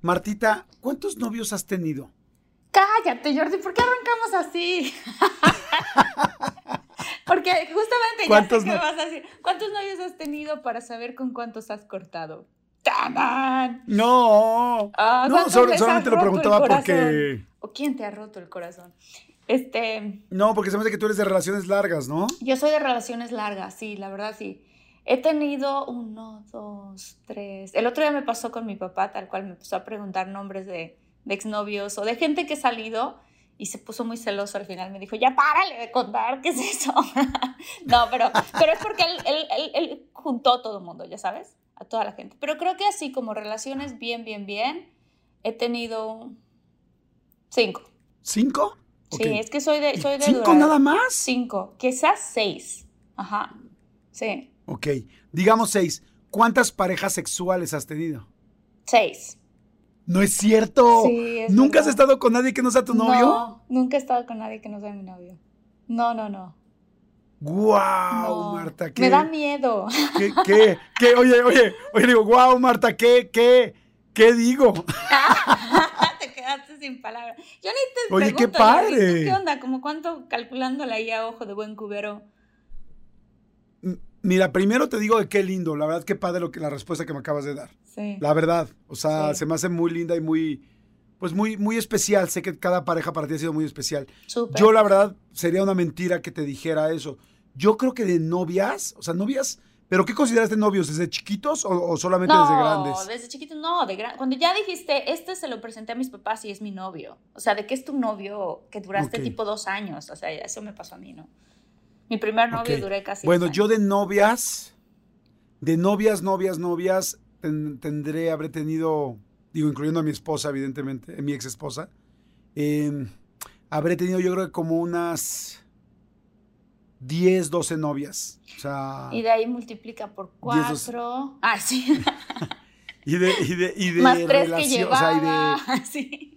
Martita, ¿cuántos novios has tenido? Cállate, Jordi, ¿por qué arrancamos así? Porque justamente ya sé qué vas a decir. ¿Cuántos novios has tenido para saber con cuántos has cortado? ¡Taman! No, Ah, no, ¿cuántas solo- solamente lo preguntaba porque... ¿O quién te ha roto el corazón? Este, No, porque se me hace que tú eres de relaciones largas, ¿no? yo soy de relaciones largas, sí, la verdad sí. He tenido uno, dos, tres. El otro día me pasó con mi papá, tal cual me empezó a preguntar nombres de, de exnovios o de gente que he salido y se puso muy celoso al final. Me dijo, ya párale de contar, ¿qué es eso? no, pero, pero es porque él, él, él, él juntó a todo el mundo, ya sabes, a toda la gente. Pero creo que así como relaciones bien, bien, bien, he tenido cinco. ¿Cinco? Sí, es que soy de... Soy de ¿Cinco durar- nada más? Cinco, quizás seis. Ajá, sí, Ok, digamos seis. ¿Cuántas parejas sexuales has tenido? seis. No es cierto. Sí, es ¿Nunca has estado con nadie que no sea tu novio? No, nunca he estado con nadie que no sea mi novio. No, no, no. ¡Guau, No. Marta! ¿qué, Me da miedo. ¿qué, qué, qué? Oye, oye, oye, digo, guau, Marta, ¿qué, qué, qué digo? te quedaste sin palabras. Yo ni te Oye, qué pregunto, ¿tú padre. ¿Qué onda? ¿Cómo cuánto calculándola ahí a ojo de buen cubero? Mira, primero te digo de qué lindo. La verdad, qué padre lo que, la respuesta que me acabas de dar. Sí. La verdad. O sea, Sí. se me hace muy linda y muy, pues muy, muy especial. Sé que cada pareja para ti ha sido muy especial. Súper. Yo, la verdad, sería una mentira que te dijera eso. Yo creo que de novias, o sea, novias, ¿pero qué consideras de novios? ¿Desde chiquitos o, o solamente no, desde grandes? desde chiquito no, de gran... cuando ya dijiste, este se lo presenté a mis papás y es mi novio. O sea, de que es tu novio que duraste tipo dos años. O sea, eso me pasó a mí, ¿no? Mi primer novio Ok. duré casi Bueno, yo de novias, de novias, novias, novias, ten- tendré, habré tenido, digo, incluyendo a mi esposa, evidentemente, mi ex esposa, habré tenido yo creo que como unas 10, 12 novias. O sea, Y de ahí multiplica por Diez, dos- cuatro. Ah, sí. y de, y de, y de Más tres que relación- o sea, y de- llevaba. Sí.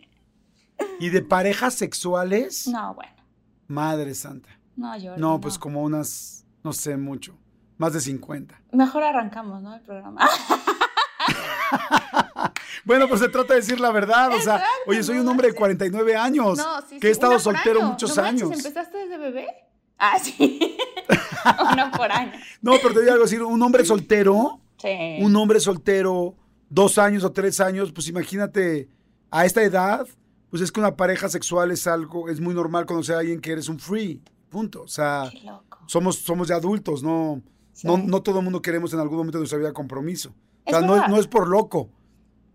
y de parejas sexuales, No, bueno. madre santa. No, yo. No, pues como unas, no sé, mucho, más de 50. Mejor arrancamos, ¿no? El programa. Bueno, pues se trata de decir la verdad, o sea, Exacto, oye, soy un hombre de manches. 49 años, No, sí, que he estado soltero año. muchos No manches, años. ¿Empezaste desde bebé? Ah, sí. Uno por año. No, pero te digo algo, decir, un hombre soltero, Sí. un hombre soltero, dos años o tres años, pues imagínate, a esta edad, pues es que una pareja sexual es algo, es muy normal conocer a alguien que eres un free, punto. O sea, loco. somos, somos de adultos, no, Sí. no, no todo el mundo queremos en algún momento de nuestra vida compromiso. O Es sea, no es, no es por loco,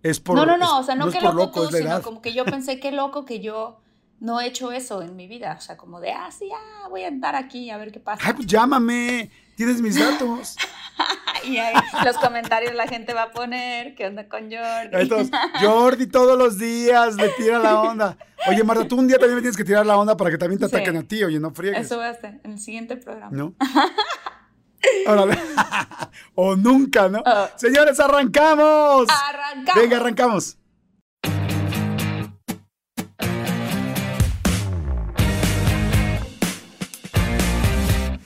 es por... no, no, no, es- o sea, no, es que loco, es tú, sino como que yo pensé qué loco que yo no he hecho eso en mi vida. O sea, como de, ah, sí, ah, voy a andar aquí a ver qué pasa. Ay, pues llámame, tienes mis datos. Y ahí los comentarios la gente va a poner, ¿qué onda con Jordi? Todos, Jordi todos los días le tira la onda. Oye, Marta, tú un día también me tienes que tirar la onda para que también te Sí. ataquen a ti, oye, no friegues. Eso va a estar en el siguiente programa. ¿No? Órale. o nunca, ¿no? Ah. Señores, arrancamos. ¡Arrancamos! Venga, arrancamos.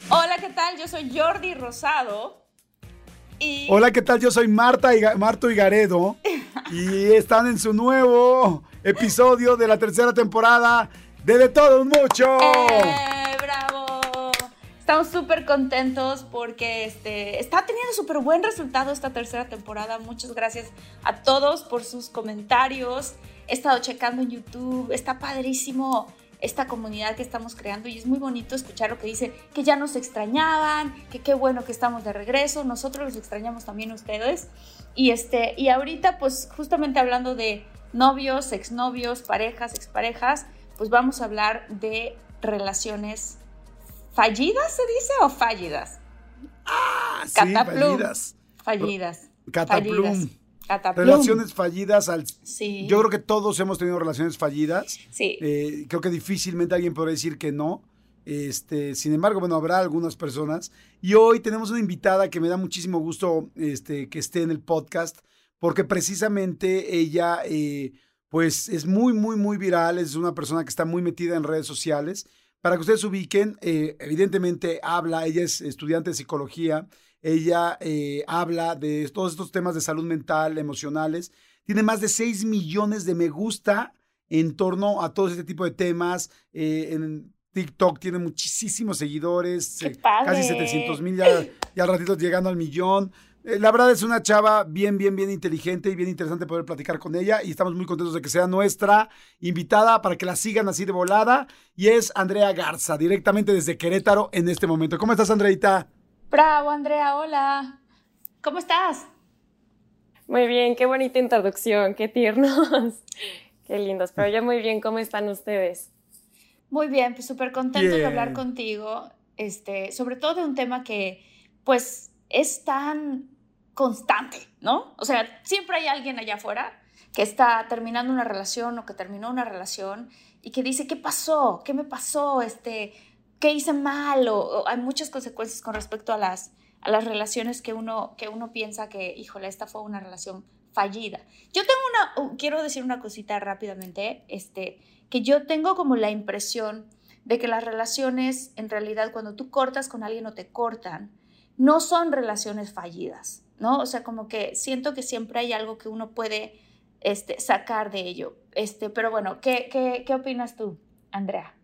Hola, ¿qué tal? Yo soy Jordi Rosado. Y Hola, ¿qué tal? Yo soy Marta Higa- Marto Higaredo y están en su nuevo episodio de la tercera temporada de De Todo Un Mucho. ¡Eh, bravo! Estamos súper contentos porque este, está teniendo súper buen resultado esta tercera temporada. Muchas gracias a todos por sus comentarios. He estado checando en YouTube. Está padrísimo esta comunidad que estamos creando y es muy bonito escuchar lo que dicen, que ya nos extrañaban, que qué bueno que estamos de regreso. Nosotros los extrañamos también ustedes. Y, este, y ahorita, pues justamente hablando de novios, exnovios, parejas, exparejas, pues vamos a hablar de relaciones fallidas, ¿se dice? ¿O fallidas? Ah, sí, fallidas. Fallidas. Cataplum. Relaciones fallidas al... Sí. Yo creo que todos hemos tenido relaciones fallidas. Sí. Eh, creo que difícilmente alguien podrá decir que no. Este, sin embargo, bueno, habrá algunas personas. Y hoy tenemos una invitada que me da muchísimo gusto este, que esté en el podcast, porque precisamente ella, eh, pues, es muy, muy, muy viral. Es una persona que está muy metida en redes sociales para que ustedes ubiquen, eh, evidentemente habla, ella es estudiante de psicología, ella eh, habla de todos estos temas de salud mental, emocionales, tiene más de 6 millones de me gusta en torno a todo este tipo de temas. Eh, en TikTok tiene muchísimos seguidores, casi 700 mil, ya, ya al ratito llegando al millón. Eh, la verdad es una chava bien, bien, bien inteligente y bien interesante poder platicar con ella y estamos muy contentos de que sea nuestra invitada para que la sigan así de volada y es Andrea Garza, directamente desde Querétaro en este momento. ¿Cómo estás, Andreita? Bravo, Andrea, hola. ¿Cómo estás? Muy bien, qué bonita introducción, qué tiernos, qué lindos, pero ya muy bien, ¿cómo están ustedes? Muy bien, pues súper contento de hablar contigo, este, sobre todo de un tema que, pues, es tan constante, ¿no? O sea, siempre hay alguien allá afuera que está terminando una relación o que terminó una relación y que dice, ¿qué pasó? ¿Qué me pasó? Este, ¿Qué hice mal? O, hay muchas consecuencias con respecto a las, a las relaciones que uno, que uno piensa que, híjole, esta fue una relación fallida. Yo tengo una, quiero decir una cosita rápidamente, este, que yo tengo como la impresión de que las relaciones, en realidad, cuando tú cortas con alguien o te cortan, no son relaciones fallidas, ¿no? O sea, como que siento que siempre hay algo que uno puede este, sacar de ello. Este, pero bueno, ¿qué, qué, qué opinas tú, Andrea?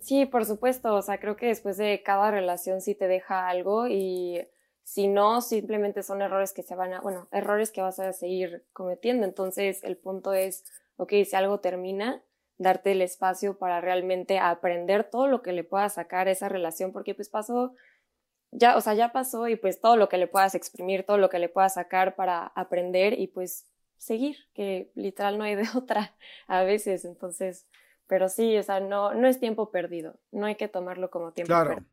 Sí, por supuesto. O sea, creo que después de cada relación sí te deja algo y si no, simplemente son errores que se van a, bueno, errores que vas a seguir cometiendo. Entonces, el punto es, ok, si algo termina, darte el espacio para realmente aprender todo lo que le pueda sacar esa relación, porque pues pasó ya, o sea, ya pasó y pues todo lo que le puedas exprimir, todo lo que le puedas sacar para aprender y pues seguir, que literal no hay de otra a veces, entonces, pero sí, o sea, no, no es tiempo perdido, no hay que tomarlo como tiempo claro. perdido.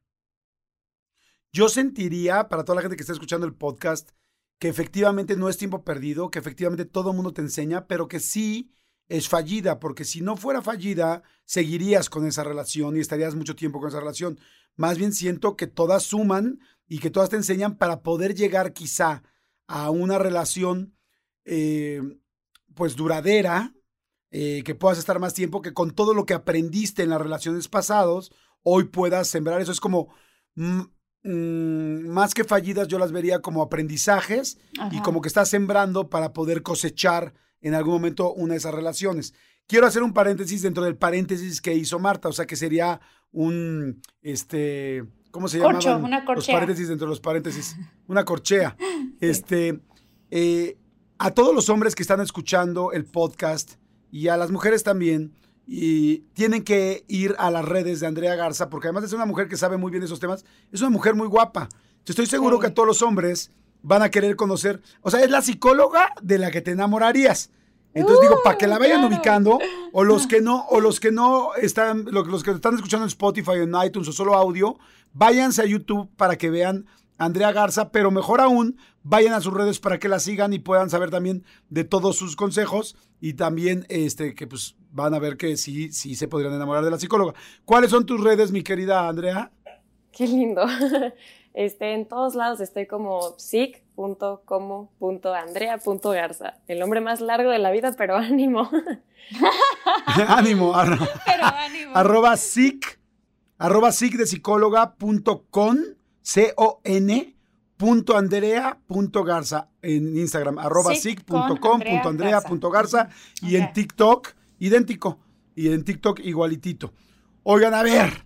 Yo sentiría, para toda la gente que está escuchando el podcast, que efectivamente no es tiempo perdido, que efectivamente todo el mundo te enseña, pero que sí es fallida, porque si no fuera fallida, seguirías con esa relación y estarías mucho tiempo con esa relación. Más bien siento que todas suman y que todas te enseñan para poder llegar quizá a una relación eh, pues duradera, eh, que puedas estar más tiempo, que con todo lo que aprendiste en las relaciones pasados, hoy puedas sembrar. Eso es como... Mm, mm, más que fallidas, yo las vería como aprendizajes y como que estás sembrando para poder cosechar en algún momento una de esas relaciones. Quiero hacer un paréntesis dentro del paréntesis que hizo Marta, o sea que sería un, este, ¿cómo se llama? una corchea. Los paréntesis dentro de los paréntesis, una corchea. Este, eh, a todos los hombres que están escuchando el podcast y a las mujeres también, y tienen que ir a las redes de Andrea Garza, porque además de ser una mujer que sabe muy bien esos temas, es una mujer muy guapa. estoy seguro que a todos los hombres van a querer conocer. O sea, es la psicóloga de la que te enamorarías. Entonces digo, para que la vayan ubicando, o los que no, o los que no están, los que están escuchando en Spotify o en iTunes o solo audio, váyanse a YouTube para que vean a Andrea Garza, pero mejor aún, vayan a sus redes para que la sigan y puedan saber también de todos sus consejos y también este que pues van a ver que sí, sí se podrían enamorar de la psicóloga. ¿Cuáles son tus redes, mi querida Andrea? Qué lindo. Este, en todos lados estoy como sic.como.andrea.garza. El nombre más largo de la vida, pero ánimo. ánimo. pero ánimo. Arroba sic, arroba sic de psicóloga.con, C-O-N, punto Andrea punto Garza en Instagram, arroba Andrea punto Garza y en TikTok, idéntico, y en TikTok igualitito. Oigan, a ver,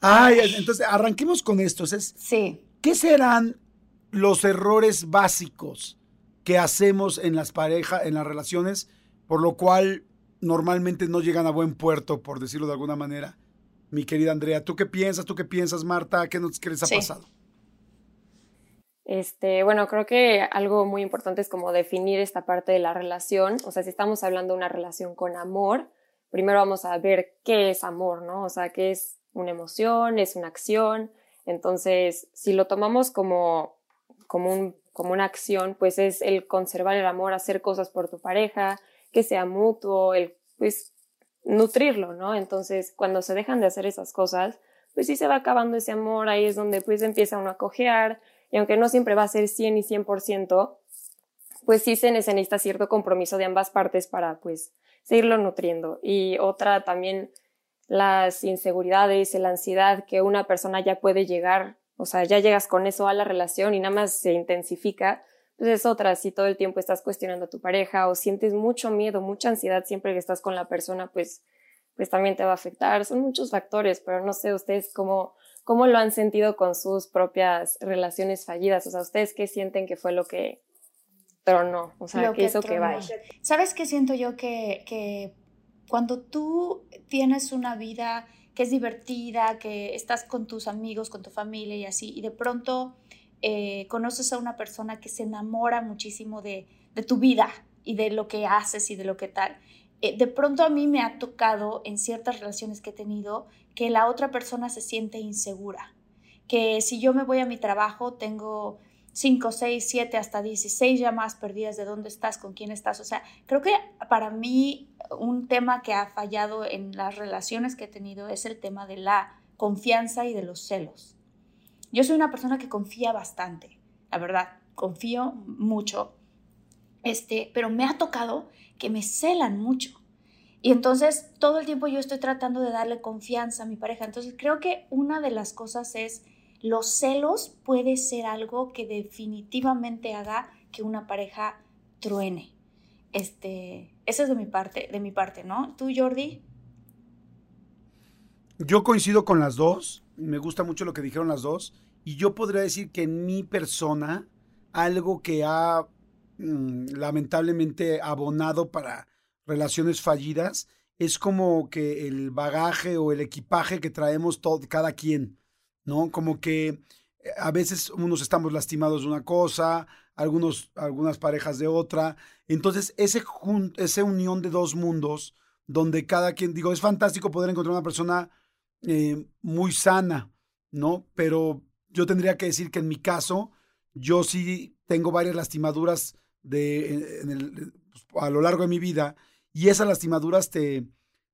Ay, entonces arranquemos con esto. sí. ¿Qué serán los errores básicos que hacemos en las parejas, en las relaciones, por lo cual normalmente no llegan a buen puerto, por decirlo de alguna manera? Mi querida Andrea, ¿tú qué piensas? ¿Tú qué piensas, Marta? ¿Qué, nos, qué les ha pasado? Este, bueno, creo que algo muy importante es como definir esta parte de la relación. O sea, si estamos hablando de una relación con amor, primero vamos a ver qué es amor, ¿no? O sea, qué es una emoción, es una acción. Entonces, si lo tomamos como, como, un, como una acción, pues es el conservar el amor, hacer cosas por tu pareja, que sea mutuo, el pues nutrirlo, ¿no? Entonces, cuando se dejan de hacer esas cosas, pues sí se va acabando ese amor, ahí es donde pues empieza uno a cojear, y aunque no siempre va a ser 100 y 100%, pues sí se necesita cierto compromiso de ambas partes para pues seguirlo nutriendo. Y otra también las inseguridades, la ansiedad que una persona ya puede llegar, o sea, ya llegas con eso a la relación y nada más se intensifica, pues es otra, si todo el tiempo estás cuestionando a tu pareja o sientes mucho miedo, mucha ansiedad siempre que estás con la persona, pues, pues también te va a afectar. Son muchos factores, pero no sé ustedes cómo, ¿Cómo lo han sentido con sus propias relaciones fallidas? O sea, ¿ustedes qué sienten que fue lo que tronó? O sea, ¿qué hizo que vaya? ¿Sabes qué siento yo? Que, que cuando tú tienes una vida que es divertida, que estás con tus amigos, con tu familia y así, y de pronto eh, conoces a una persona que se enamora muchísimo de, de, tu vida y de lo que haces y de lo que tal. Eh, de pronto a mí me ha tocado en ciertas relaciones que he tenido que la otra persona se siente insegura, que si yo me voy a mi trabajo tengo 5, 6, 7, hasta 16 llamadas perdidas de dónde estás, con quién estás. O sea, creo que para mí un tema que ha fallado en las relaciones que he tenido es el tema de la confianza y de los celos. Yo soy una persona que confía bastante, la verdad, confío mucho, este, pero me ha tocado que me celan mucho. Y entonces todo el tiempo yo estoy tratando de darle confianza a mi pareja. Entonces creo que una de las cosas es los celos puede ser algo que definitivamente haga que una pareja truene. Este, eso es de mi parte, de mi parte, ¿no? ¿Tú, Jordi? Yo coincido con las dos. Me gusta mucho lo que dijeron las dos. Y yo podría decir que en mi persona, algo que ha mm, lamentablemente abonado para relaciones fallidas es como que el bagaje o el equipaje que traemos todo, cada quien, ¿no? Como que eh, a veces unos estamos lastimados de una cosa, algunos, algunas parejas de otra. Entonces, ese esa unión de dos mundos, donde cada quien, digo, es fantástico poder encontrar una persona eh, muy sana, ¿no? Pero yo tendría que decir que en mi caso, yo sí tengo varias lastimaduras de, pues, a lo largo de mi vida y esas lastimaduras te,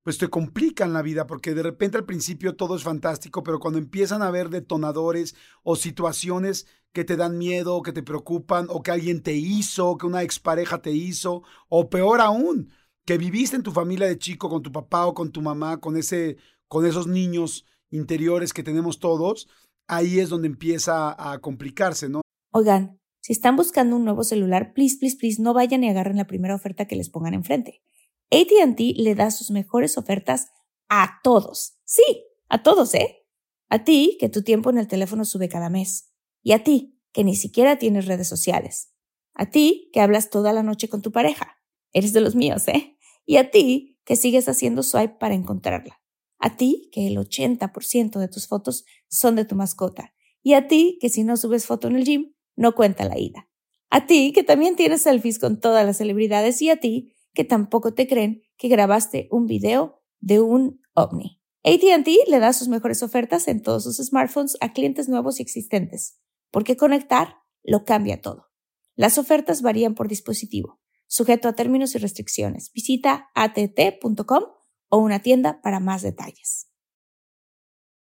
pues te complican la vida, porque de repente al principio todo es fantástico, pero cuando empiezan a haber detonadores o situaciones que te dan miedo, que te preocupan, o que alguien te hizo, que una expareja te hizo, o peor aún, que viviste en tu familia de chico con tu papá o con tu mamá, con ese, con esos niños interiores que tenemos todos, ahí es donde empieza a complicarse, ¿no? Oigan, si están buscando un nuevo celular, please, please, please, no vayan y agarren la primera oferta que les pongan enfrente. ATT le da sus mejores ofertas a todos. Sí, a todos, ¿eh? A ti, que tu tiempo en el teléfono sube cada mes. Y a ti, que ni siquiera tienes redes sociales. A ti, que hablas toda la noche con tu pareja. Eres de los míos, ¿eh? Y a ti, que sigues haciendo swipe para encontrarla. A ti, que el 80% de tus fotos son de tu mascota. Y a ti, que si no subes foto en el gym, no cuenta la ida. A ti, que también tienes selfies con todas las celebridades. Y a ti, que tampoco te creen que grabaste un video de un ovni. ATT le da sus mejores ofertas en todos sus smartphones a clientes nuevos y existentes, porque conectar lo cambia todo. Las ofertas varían por dispositivo, sujeto a términos y restricciones. Visita att.com o una tienda para más detalles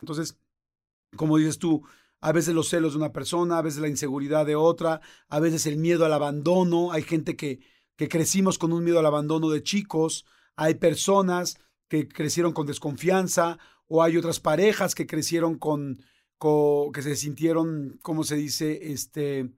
Entonces, como dices tú, a veces los celos de una persona, a veces la inseguridad de otra, a veces el miedo al abandono. Hay gente que, que crecimos con un miedo al abandono de chicos, hay personas que crecieron con desconfianza o hay otras parejas que crecieron con, que se sintieron, ¿cómo se dice? Este,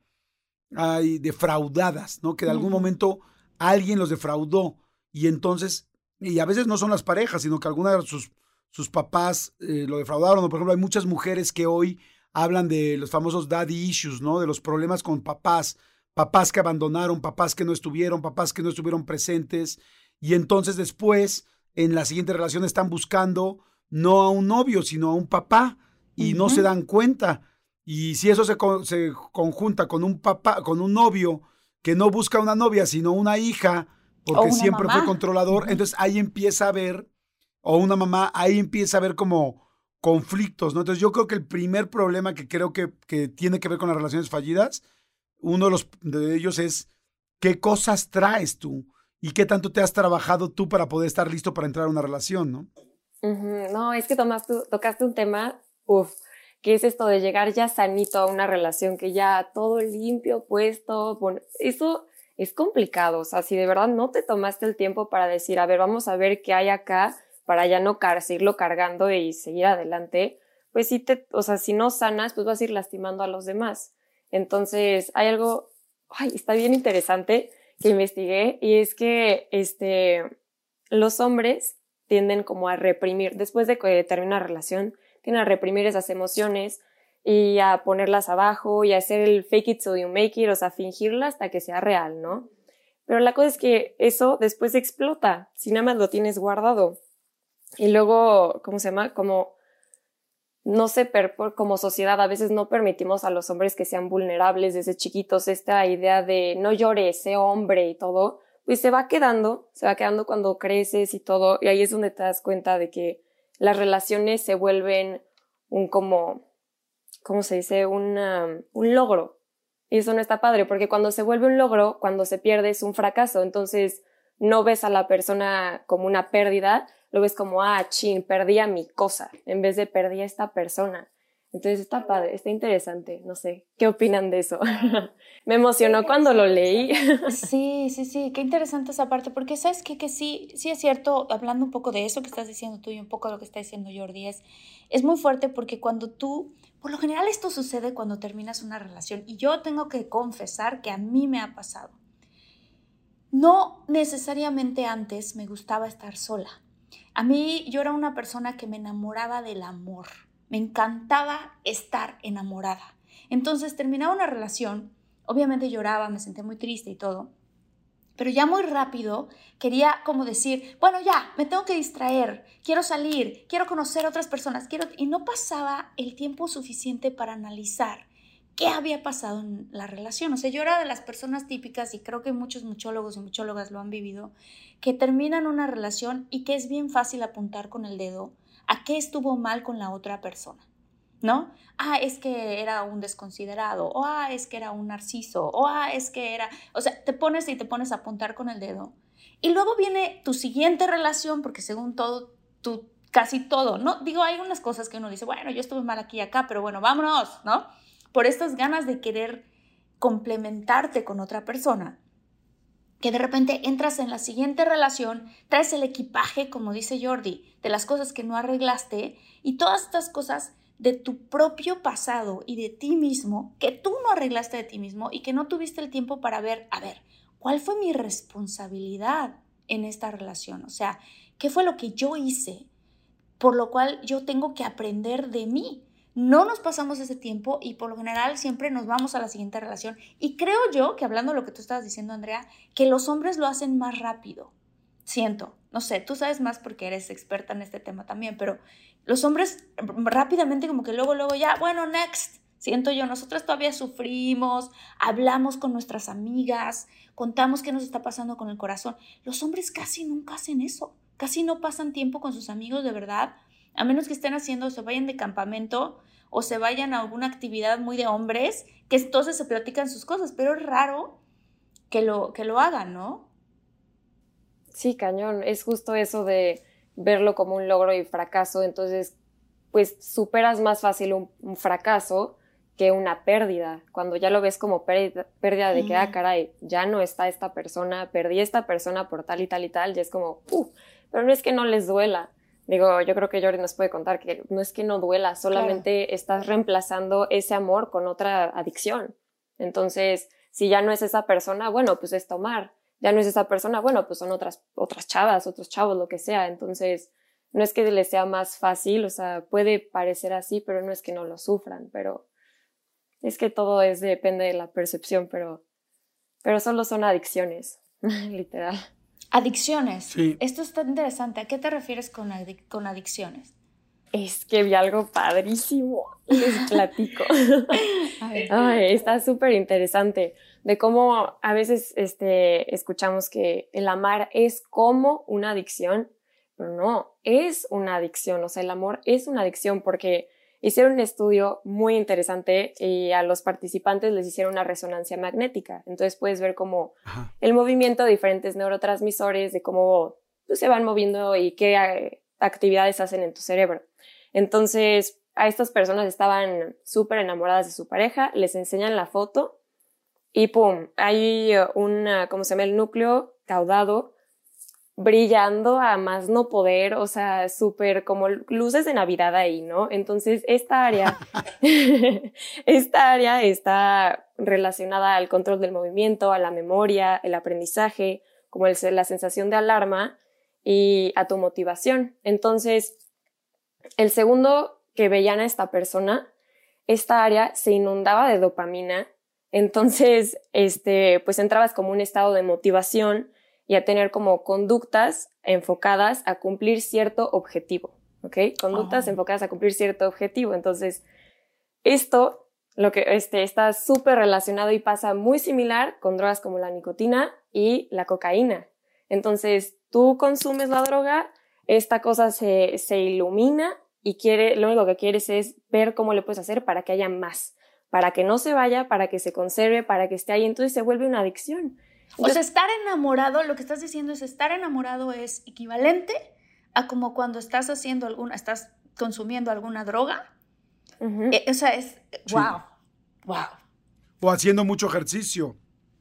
hay defraudadas, ¿no? Que de algún momento alguien los defraudó y entonces, y a veces no son las parejas, sino que algunas de sus, sus papás eh, lo defraudaron. Por ejemplo, hay muchas mujeres que hoy hablan de los famosos daddy issues, ¿no? De los problemas con papás, papás que abandonaron, papás que no estuvieron, papás que no estuvieron presentes. Y entonces después, en la siguiente relación, están buscando no a un novio, sino a un papá y no se dan cuenta. Y si eso se, se, conjunta con un papá, con un novio que no busca una novia, sino una hija, porque siempre fue controlador, entonces ahí empieza a ver, o una mamá, ahí empieza a ver como conflictos, ¿no? Entonces yo creo que el primer problema que creo que, que tiene que ver con las relaciones fallidas, uno de, los, de ellos es qué cosas traes tú y qué tanto te has trabajado tú para poder estar listo para entrar a una relación, ¿no? No, es que tocaste un tema, uff, que es esto de llegar ya sanito a una relación, que ya todo limpio, puesto, bueno, eso es complicado, o sea, si de verdad no te tomaste el tiempo para decir, a ver, vamos a ver qué hay acá, para ya no seguirlo cargando y seguir adelante, pues si te, o sea, si no sanas, pues vas a ir lastimando a los demás. Entonces, hay algo, ay, está bien interesante que investigué y es que, este, los hombres tienden como a reprimir, después de que termina una relación, tienden a reprimir esas emociones y a ponerlas abajo y a hacer el fake it so you make it, o sea, fingirla hasta que sea real, ¿no? Pero la cosa es que eso después explota, si nada más lo tienes guardado. Y luego, ¿cómo se llama? Como, no sé, como sociedad a veces no permitimos a los hombres que sean vulnerables desde chiquitos, esta idea de no llores, sé hombre y todo, pues se va quedando, se va quedando cuando creces y todo, y ahí es donde te das cuenta de que las relaciones se vuelven un como, ¿cómo se dice? un logro. Y eso no está padre, porque cuando se vuelve un logro, cuando se pierde es un fracaso, entonces no ves a la persona como una pérdida, lo ves como, ah, chin, perdí a mi cosa, en vez de perdí a esta persona. Entonces está padre, está interesante, no sé, ¿qué opinan de eso? Me emocionó cuando lo leí. sí, sí, sí, qué interesante esa parte, porque sabes qué? que sí, sí es cierto, hablando un poco de eso que estás diciendo tú y un poco de lo que está diciendo Jordi, es, es muy fuerte porque cuando tú, por lo general esto sucede cuando terminas una relación y yo tengo que confesar que a mí me ha pasado. No necesariamente antes me gustaba estar sola. A mí yo era una persona que me enamoraba del amor. Me encantaba estar enamorada. Entonces terminaba una relación, obviamente lloraba, me sentía muy triste y todo, pero ya muy rápido quería como decir, bueno, ya, me tengo que distraer, quiero salir, quiero conocer otras personas, quiero... Y no pasaba el tiempo suficiente para analizar qué había pasado en la relación. O sea, yo era de las personas típicas, y creo que muchos muchólogos y muchólogas lo han vivido, que terminan una relación y que es bien fácil apuntar con el dedo a qué estuvo mal con la otra persona. ¿No? Ah, es que era un desconsiderado, o ah, es que era un narciso, o ah, es que era, o sea, te pones y te pones a apuntar con el dedo. Y luego viene tu siguiente relación, porque según todo, tú casi todo, ¿no? Digo, hay unas cosas que uno dice, bueno, yo estuve mal aquí y acá, pero bueno, vámonos, ¿no? Por estas ganas de querer complementarte con otra persona, que de repente entras en la siguiente relación, traes el equipaje, como dice Jordi, de las cosas que no arreglaste y todas estas cosas de tu propio pasado y de ti mismo, que tú no arreglaste de ti mismo y que no tuviste el tiempo para ver, a ver, ¿cuál fue mi responsabilidad en esta relación? O sea, ¿qué fue lo que yo hice? Por lo cual yo tengo que aprender de mí no nos pasamos ese tiempo y por lo general siempre nos vamos a la siguiente relación. Y creo yo que hablando de lo que tú estabas diciendo, Andrea, que los hombres lo hacen más rápido. Siento, no sé, tú sabes más porque eres experta en este tema también, pero los hombres rápidamente como que luego, luego ya, bueno, next. Siento yo, nosotros todavía sufrimos, hablamos con nuestras amigas, contamos qué nos está pasando con el corazón. Los hombres casi nunca hacen eso, casi no pasan tiempo con sus amigos de verdad a menos que estén haciendo, se vayan de campamento o se vayan a alguna actividad muy de hombres, que entonces se platican sus cosas, pero es raro que lo, que lo hagan, ¿no? Sí, cañón, es justo eso de verlo como un logro y fracaso, entonces pues superas más fácil un, fracaso que una pérdida. Cuando ya lo ves como pérdida, de que, ah, caray, ya no está esta persona, perdí esta persona por tal y tal y tal, ya es como, uh, pero no es que no les duela. Digo, yo creo que Jordi nos puede contar que no es que no duela, solamente estás reemplazando ese amor con otra adicción. Entonces, si ya no es esa persona, bueno, pues es tomar. Ya no es esa persona, bueno, pues son otras, otras chavas, otros chavos, lo que sea. Entonces, no es que les sea más fácil, o sea, puede parecer así, pero no es que no lo sufran, pero es que todo es, depende de la percepción, pero, pero solo son adicciones, literal. Adicciones. Sí. Esto está interesante. ¿A qué te refieres con, con adicciones? Es que vi algo padrísimo. Les platico. Ay, está súper interesante. De cómo a veces este, escuchamos que el amar es como una adicción, pero no, es una adicción. O sea, el amor es una adicción porque hicieron un estudio muy interesante y a los participantes les hicieron una resonancia magnética. Entonces puedes ver cómo el movimiento de diferentes neurotransmisores, de cómo pues, se van moviendo y qué eh, actividades hacen en tu cerebro. Entonces, a estas personas estaban súper enamoradas de su pareja, les enseñan la foto y ¡pum! Hay una, ¿cómo se llama? El núcleo caudado brillando a más no poder, o sea, súper como luces de Navidad ahí, ¿no? Entonces, esta área, esta área está relacionada al control del movimiento, a la memoria, el aprendizaje, como el, la sensación de alarma y a tu motivación. Entonces, el segundo que veían a esta persona, esta área se inundaba de dopamina, entonces, este, pues entrabas como un estado de motivación, y a tener como conductas enfocadas a cumplir cierto objetivo, ¿ok? Conductas enfocadas a cumplir cierto objetivo. Entonces, esto, lo que este, está súper relacionado y pasa muy similar con drogas como la nicotina y la cocaína. Entonces, tú consumes la droga, esta cosa se, se ilumina y quiere, lo único que quieres es ver cómo le puedes hacer para que haya más, para que no se vaya, para que se conserve, para que esté ahí. Entonces se vuelve una adicción o sea, estar enamorado, lo que estás diciendo es estar enamorado es equivalente a como cuando estás haciendo alguna, estás consumiendo alguna droga. Eh, o sea, es, wow, wow. O haciendo mucho ejercicio.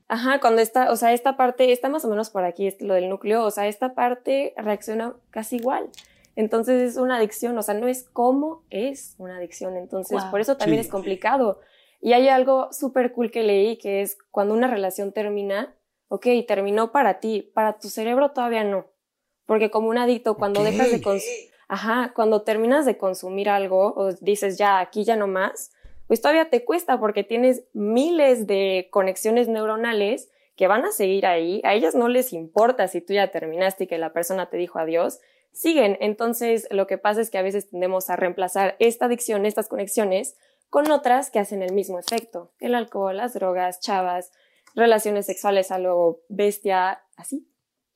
Ajá, cuando está, o sea, esta parte está más o menos por aquí, lo del núcleo, o sea, esta parte reacciona casi igual. Entonces es una adicción, o sea, no es cómo es una adicción. Entonces, por eso también es complicado. Y hay algo súper cool que leí, que es cuando una relación termina, ok, terminó para ti, para tu cerebro todavía no. Porque como un adicto, cuando dejas de consumir, ajá, cuando terminas de consumir algo o dices ya, aquí ya no más, pues todavía te cuesta porque tienes miles de conexiones neuronales que van a seguir ahí. A ellas no les importa si tú ya terminaste y que la persona te dijo adiós. Siguen. Entonces, lo que pasa es que a veces tendemos a reemplazar esta adicción, estas conexiones, con otras que hacen el mismo efecto. El alcohol, las drogas, chavas, relaciones sexuales a lo bestia, así.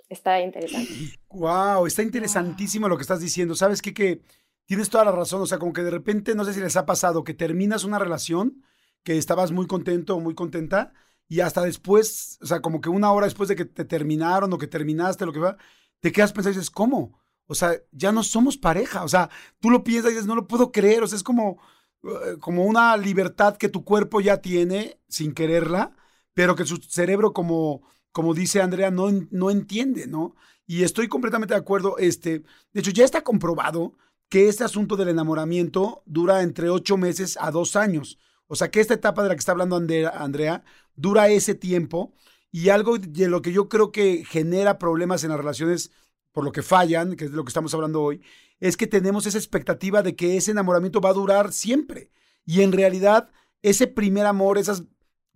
Está interesante. Wow, está interesantísimo lo que estás diciendo. ¿Sabes qué? Que tienes toda la razón. O sea, como que de repente, no sé si les ha pasado, que terminas una relación que estabas muy contento o muy contenta y hasta después, o sea, como que una hora después de que te terminaron o que terminaste, lo que va, te quedas pensando y dices, ¿cómo? O sea, ya no somos pareja. O sea, tú lo piensas y dices, no lo puedo creer. O sea, es como, eh, como una libertad que tu cuerpo ya tiene sin quererla pero que su cerebro, como, como dice Andrea, no, no entiende, ¿no? Y estoy completamente de acuerdo. Este, de hecho, ya está comprobado que este asunto del enamoramiento dura entre ocho meses a dos años. O sea, que esta etapa de la que está hablando Andrea dura ese tiempo. Y algo de lo que yo creo que genera problemas en las relaciones, por lo que fallan, que es de lo que estamos hablando hoy, es que tenemos esa expectativa de que ese enamoramiento va a durar siempre. Y en realidad, ese primer amor, esas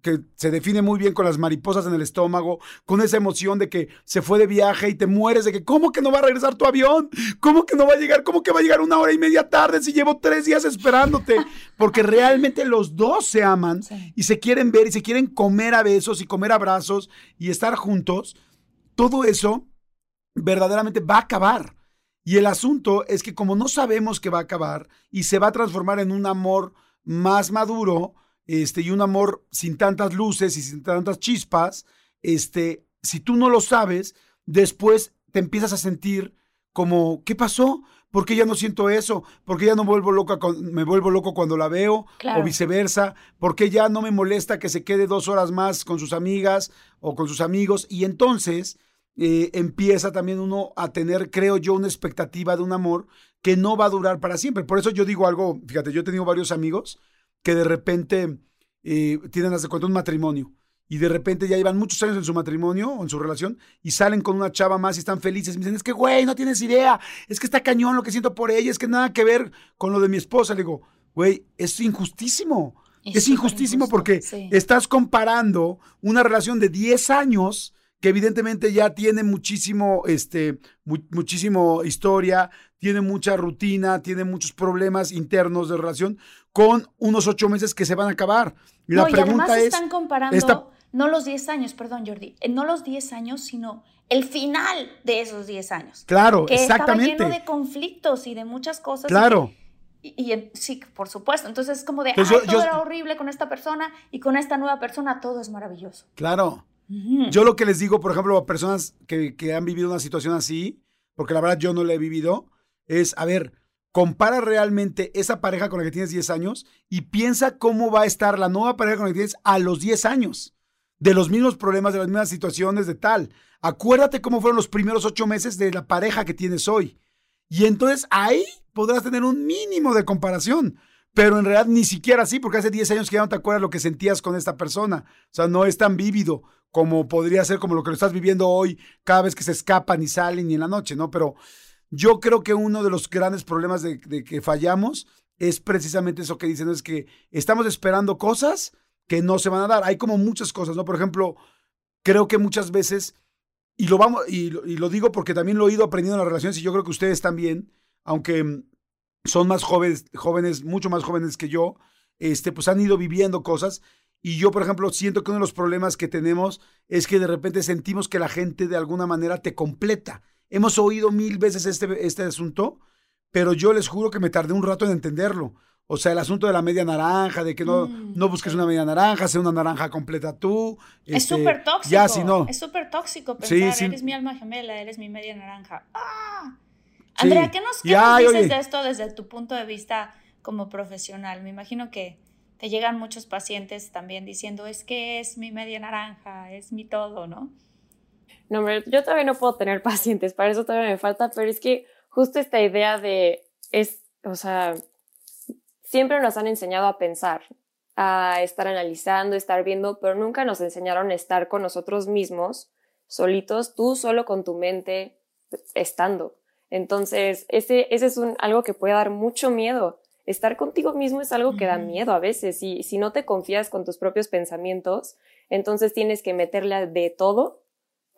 que se define muy bien con las mariposas en el estómago, con esa emoción de que se fue de viaje y te mueres de que, ¿cómo que no va a regresar tu avión? ¿Cómo que no va a llegar? ¿Cómo que va a llegar una hora y media tarde si llevo tres días esperándote? Porque realmente los dos se aman y se quieren ver y se quieren comer a besos y comer abrazos y estar juntos. Todo eso verdaderamente va a acabar. Y el asunto es que como no sabemos que va a acabar y se va a transformar en un amor más maduro, este, y un amor sin tantas luces y sin tantas chispas, este, si tú no lo sabes, después te empiezas a sentir como, ¿qué pasó? ¿Por qué ya no siento eso? ¿Por qué ya no vuelvo loca me vuelvo loco cuando la veo? O viceversa. ¿Por qué ya no me molesta que se quede dos horas más con sus amigas o con sus amigos? Y entonces eh, empieza también uno a tener, creo yo, una expectativa de un amor que no va a durar para siempre. Por eso yo digo algo, fíjate, yo he tenido varios amigos que de repente eh, tienen, hace cuenta, un matrimonio y de repente ya llevan muchos años en su matrimonio o en su relación y salen con una chava más y están felices. Me dicen, es que, güey, no tienes idea, es que está cañón lo que siento por ella, es que nada que ver con lo de mi esposa. Le digo, güey, es injustísimo. Es, injustísimo porque estás comparando una relación de 10 años que evidentemente ya tiene muchísimo, este, muchísimo historia, tiene mucha rutina, tiene muchos problemas internos de relación, con unos ocho meses que se van a acabar. Y la pregunta además es, están comparando no los 10 años, perdón Jordi, eh, no los 10 años, sino el final de esos 10 años. Claro, exactamente. Estaba lleno de conflictos y de muchas cosas. Claro. Y, sí, por supuesto. Entonces es como de, Ay, todo era horrible con esta persona y con esta nueva persona todo es maravilloso. Claro. Yo lo que les digo, por ejemplo, a personas que, que han vivido una situación así, porque la verdad yo no la he vivido, es, a ver, compara realmente esa pareja con la que tienes 10 años y piensa cómo va a estar la nueva pareja con la que tienes a los 10 años de los mismos problemas, de las mismas situaciones, de tal. Acuérdate cómo fueron los primeros ocho meses de la pareja que tienes hoy. Y entonces ahí podrás tener un mínimo de comparación. Pero en realidad ni siquiera así, porque hace 10 años que ya no te acuerdas lo que sentías con esta persona. O sea, no es tan vívido como podría ser como lo que lo estás viviendo hoy, cada vez que se escapan y salen y en la noche, ¿no? Pero yo creo que uno de los grandes problemas de, que fallamos es precisamente eso que dicen, es que estamos esperando cosas que no se van a dar. Hay como muchas cosas, ¿no? Por ejemplo, creo que muchas veces, y lo, vamos, y, lo digo porque también lo he ido aprendiendo en las relaciones y yo creo que ustedes también, aunque son más jóvenes, jóvenes, mucho más jóvenes que yo, este, pues han ido viviendo cosas. Y yo, por ejemplo, siento que uno de los problemas que tenemos es que de repente sentimos que la gente de alguna manera te completa. Hemos oído mil veces este, este asunto, pero yo les juro que me tardé un rato en entenderlo. O sea, el asunto de la media naranja, de que no, mm, no busques una media naranja, sea una naranja completa tú. Es este, súper tóxico. Ya, si no. Es súper tóxico pensar, eres mi alma gemela, eres mi media naranja. ¡Ah! Andrea, ¿qué nos, dices de esto desde tu punto de vista como profesional? Me imagino que te llegan muchos pacientes también diciendo, es que es mi media naranja, es mi todo, ¿no? No, yo todavía no puedo tener pacientes, para eso todavía me falta, pero es que justo esta idea de, es, o sea, siempre nos han enseñado a pensar, a estar analizando, estar viendo, pero nunca nos enseñaron a estar con nosotros mismos, solitos, tú solo con tu mente, estando. Entonces, ese, ese es un, algo que puede dar mucho miedo. Estar contigo mismo es algo que da miedo a veces. Y si no te confías con tus propios pensamientos, entonces tienes que meterle de todo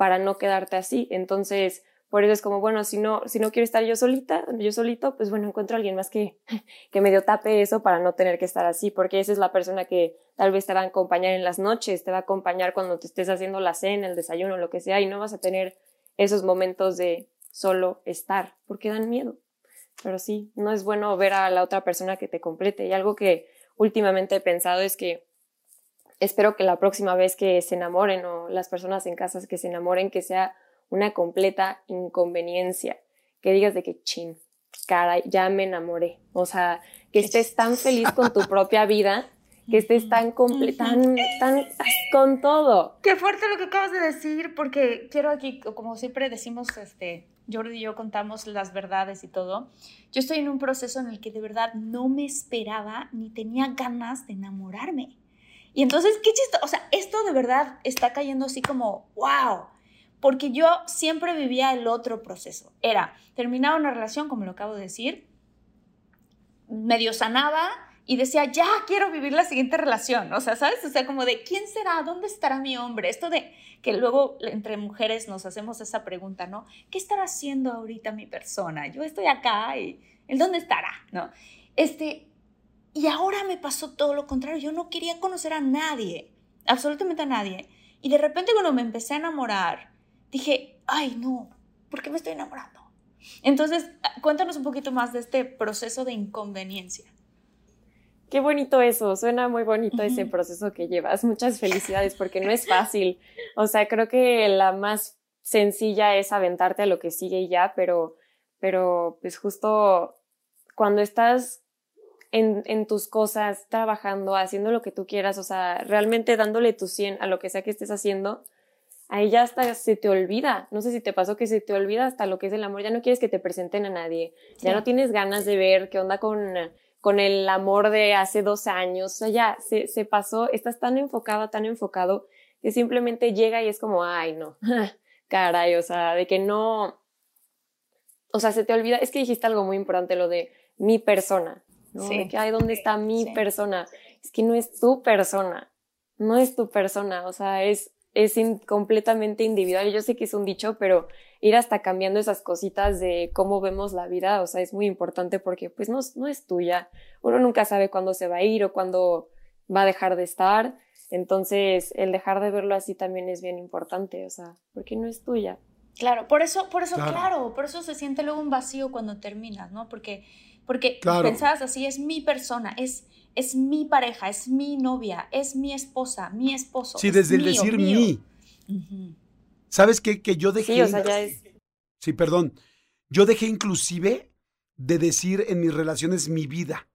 para no quedarte así. Entonces, por eso es como, bueno, si no, si no quiero estar yo solita, yo solito, pues bueno, encuentro a alguien más que, que medio tape eso para no tener que estar así, porque esa es la persona que tal vez te va a acompañar en las noches, te va a acompañar cuando te estés haciendo la cena, el desayuno, lo que sea, y no vas a tener esos momentos de solo estar, porque dan miedo. Pero sí, no es bueno ver a la otra persona que te complete. Y algo que últimamente he pensado es que espero que la próxima vez que se enamoren o las personas en casas que se enamoren, que sea una completa inconveniencia, que digas de que chin, cara, ya me enamoré. O sea, que estés tan feliz con tu propia vida, que estés tan tan, tan con todo. Qué fuerte lo que acabas de decir, porque quiero aquí, como siempre decimos, este, Jordi y yo contamos las verdades y todo. Yo estoy en un proceso en el que de verdad no me esperaba ni tenía ganas de enamorarme. Y entonces, qué chistoso, o sea, esto de verdad está cayendo así como, wow porque yo siempre vivía el otro proceso. Era, terminaba una relación, como lo acabo de decir, medio sanaba y decía, ya quiero vivir la siguiente relación. O sea, ¿sabes? O sea, como de, ¿quién será? ¿Dónde estará mi hombre? Esto de que luego entre mujeres nos hacemos esa pregunta, ¿no? ¿Qué estará haciendo ahorita mi persona? Yo estoy acá y ¿el dónde estará? ¿No? Este, y ahora me pasó todo lo contrario. Yo no quería conocer a nadie, absolutamente a nadie. Y de repente, cuando me empecé a enamorar, dije, ay, no, ¿por qué me estoy enamorando? Entonces, cuéntanos un poquito más de este proceso de inconveniencia. Qué bonito eso, suena muy bonito ese proceso que llevas. Muchas felicidades porque no es fácil. O sea, creo que la más sencilla es aventarte a lo que sigue y ya, pero pero pues justo cuando estás en, en, tus cosas, trabajando, haciendo lo que tú quieras, o sea, realmente dándole tu 100 a lo que sea que estés haciendo, ahí ya hasta se te olvida. No sé si te pasó que se te olvida hasta lo que es el amor. Ya no quieres que te presenten a nadie. Ya no tienes ganas de ver qué onda con, con el amor de hace dos años. O sea, ya se, se pasó. Estás tan enfocado, tan enfocado, que simplemente llega y es como, ay, no. Caray, o sea, de que no. O sea, se te olvida. Es que dijiste algo muy importante, lo de mi persona. ¿No? De que, ay, ¿dónde está mi persona? Es que no es tu persona. No es tu persona. O sea, es es completamente individual. Yo sé que es un dicho, pero ir hasta cambiando esas cositas de cómo vemos la vida, o sea, es muy importante porque pues no, no es tuya. Uno nunca sabe cuándo se va a ir o cuándo va a dejar de estar. Entonces, el dejar de verlo así también es bien importante, o sea, porque no es tuya. Claro, por eso, por eso, claro, por eso se siente luego un vacío cuando terminas, ¿no? Porque, porque pensabas así, es mi persona, es, es mi pareja, es mi novia, es mi esposa, mi esposo. Sí, desde el decir mi. ¿Sabes qué? Que yo dejé. Sí, o sea, ya es... sí, perdón. Yo dejé inclusive de decir en mis relaciones mi vida.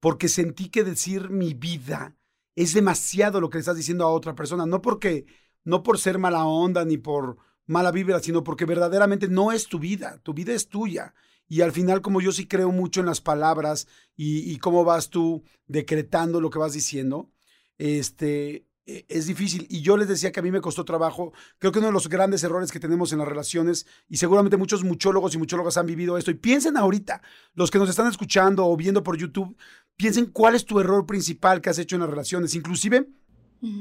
Porque sentí que decir mi vida es demasiado lo que le estás diciendo a otra persona. No porque, no por ser mala onda ni por mala vibra, sino porque verdaderamente no es tu vida. Tu vida es tuya. Y al final, como yo sí creo mucho en las palabras y, cómo vas tú decretando lo que vas diciendo, este, e, es difícil. Y yo les decía que a mí me costó trabajo. Creo que uno de los grandes errores que tenemos en las relaciones, y seguramente muchos muchólogos y muchólogas han vivido esto, y piensen ahorita, los que nos están escuchando o viendo por YouTube, piensen cuál es tu error principal que has hecho en las relaciones. Inclusive,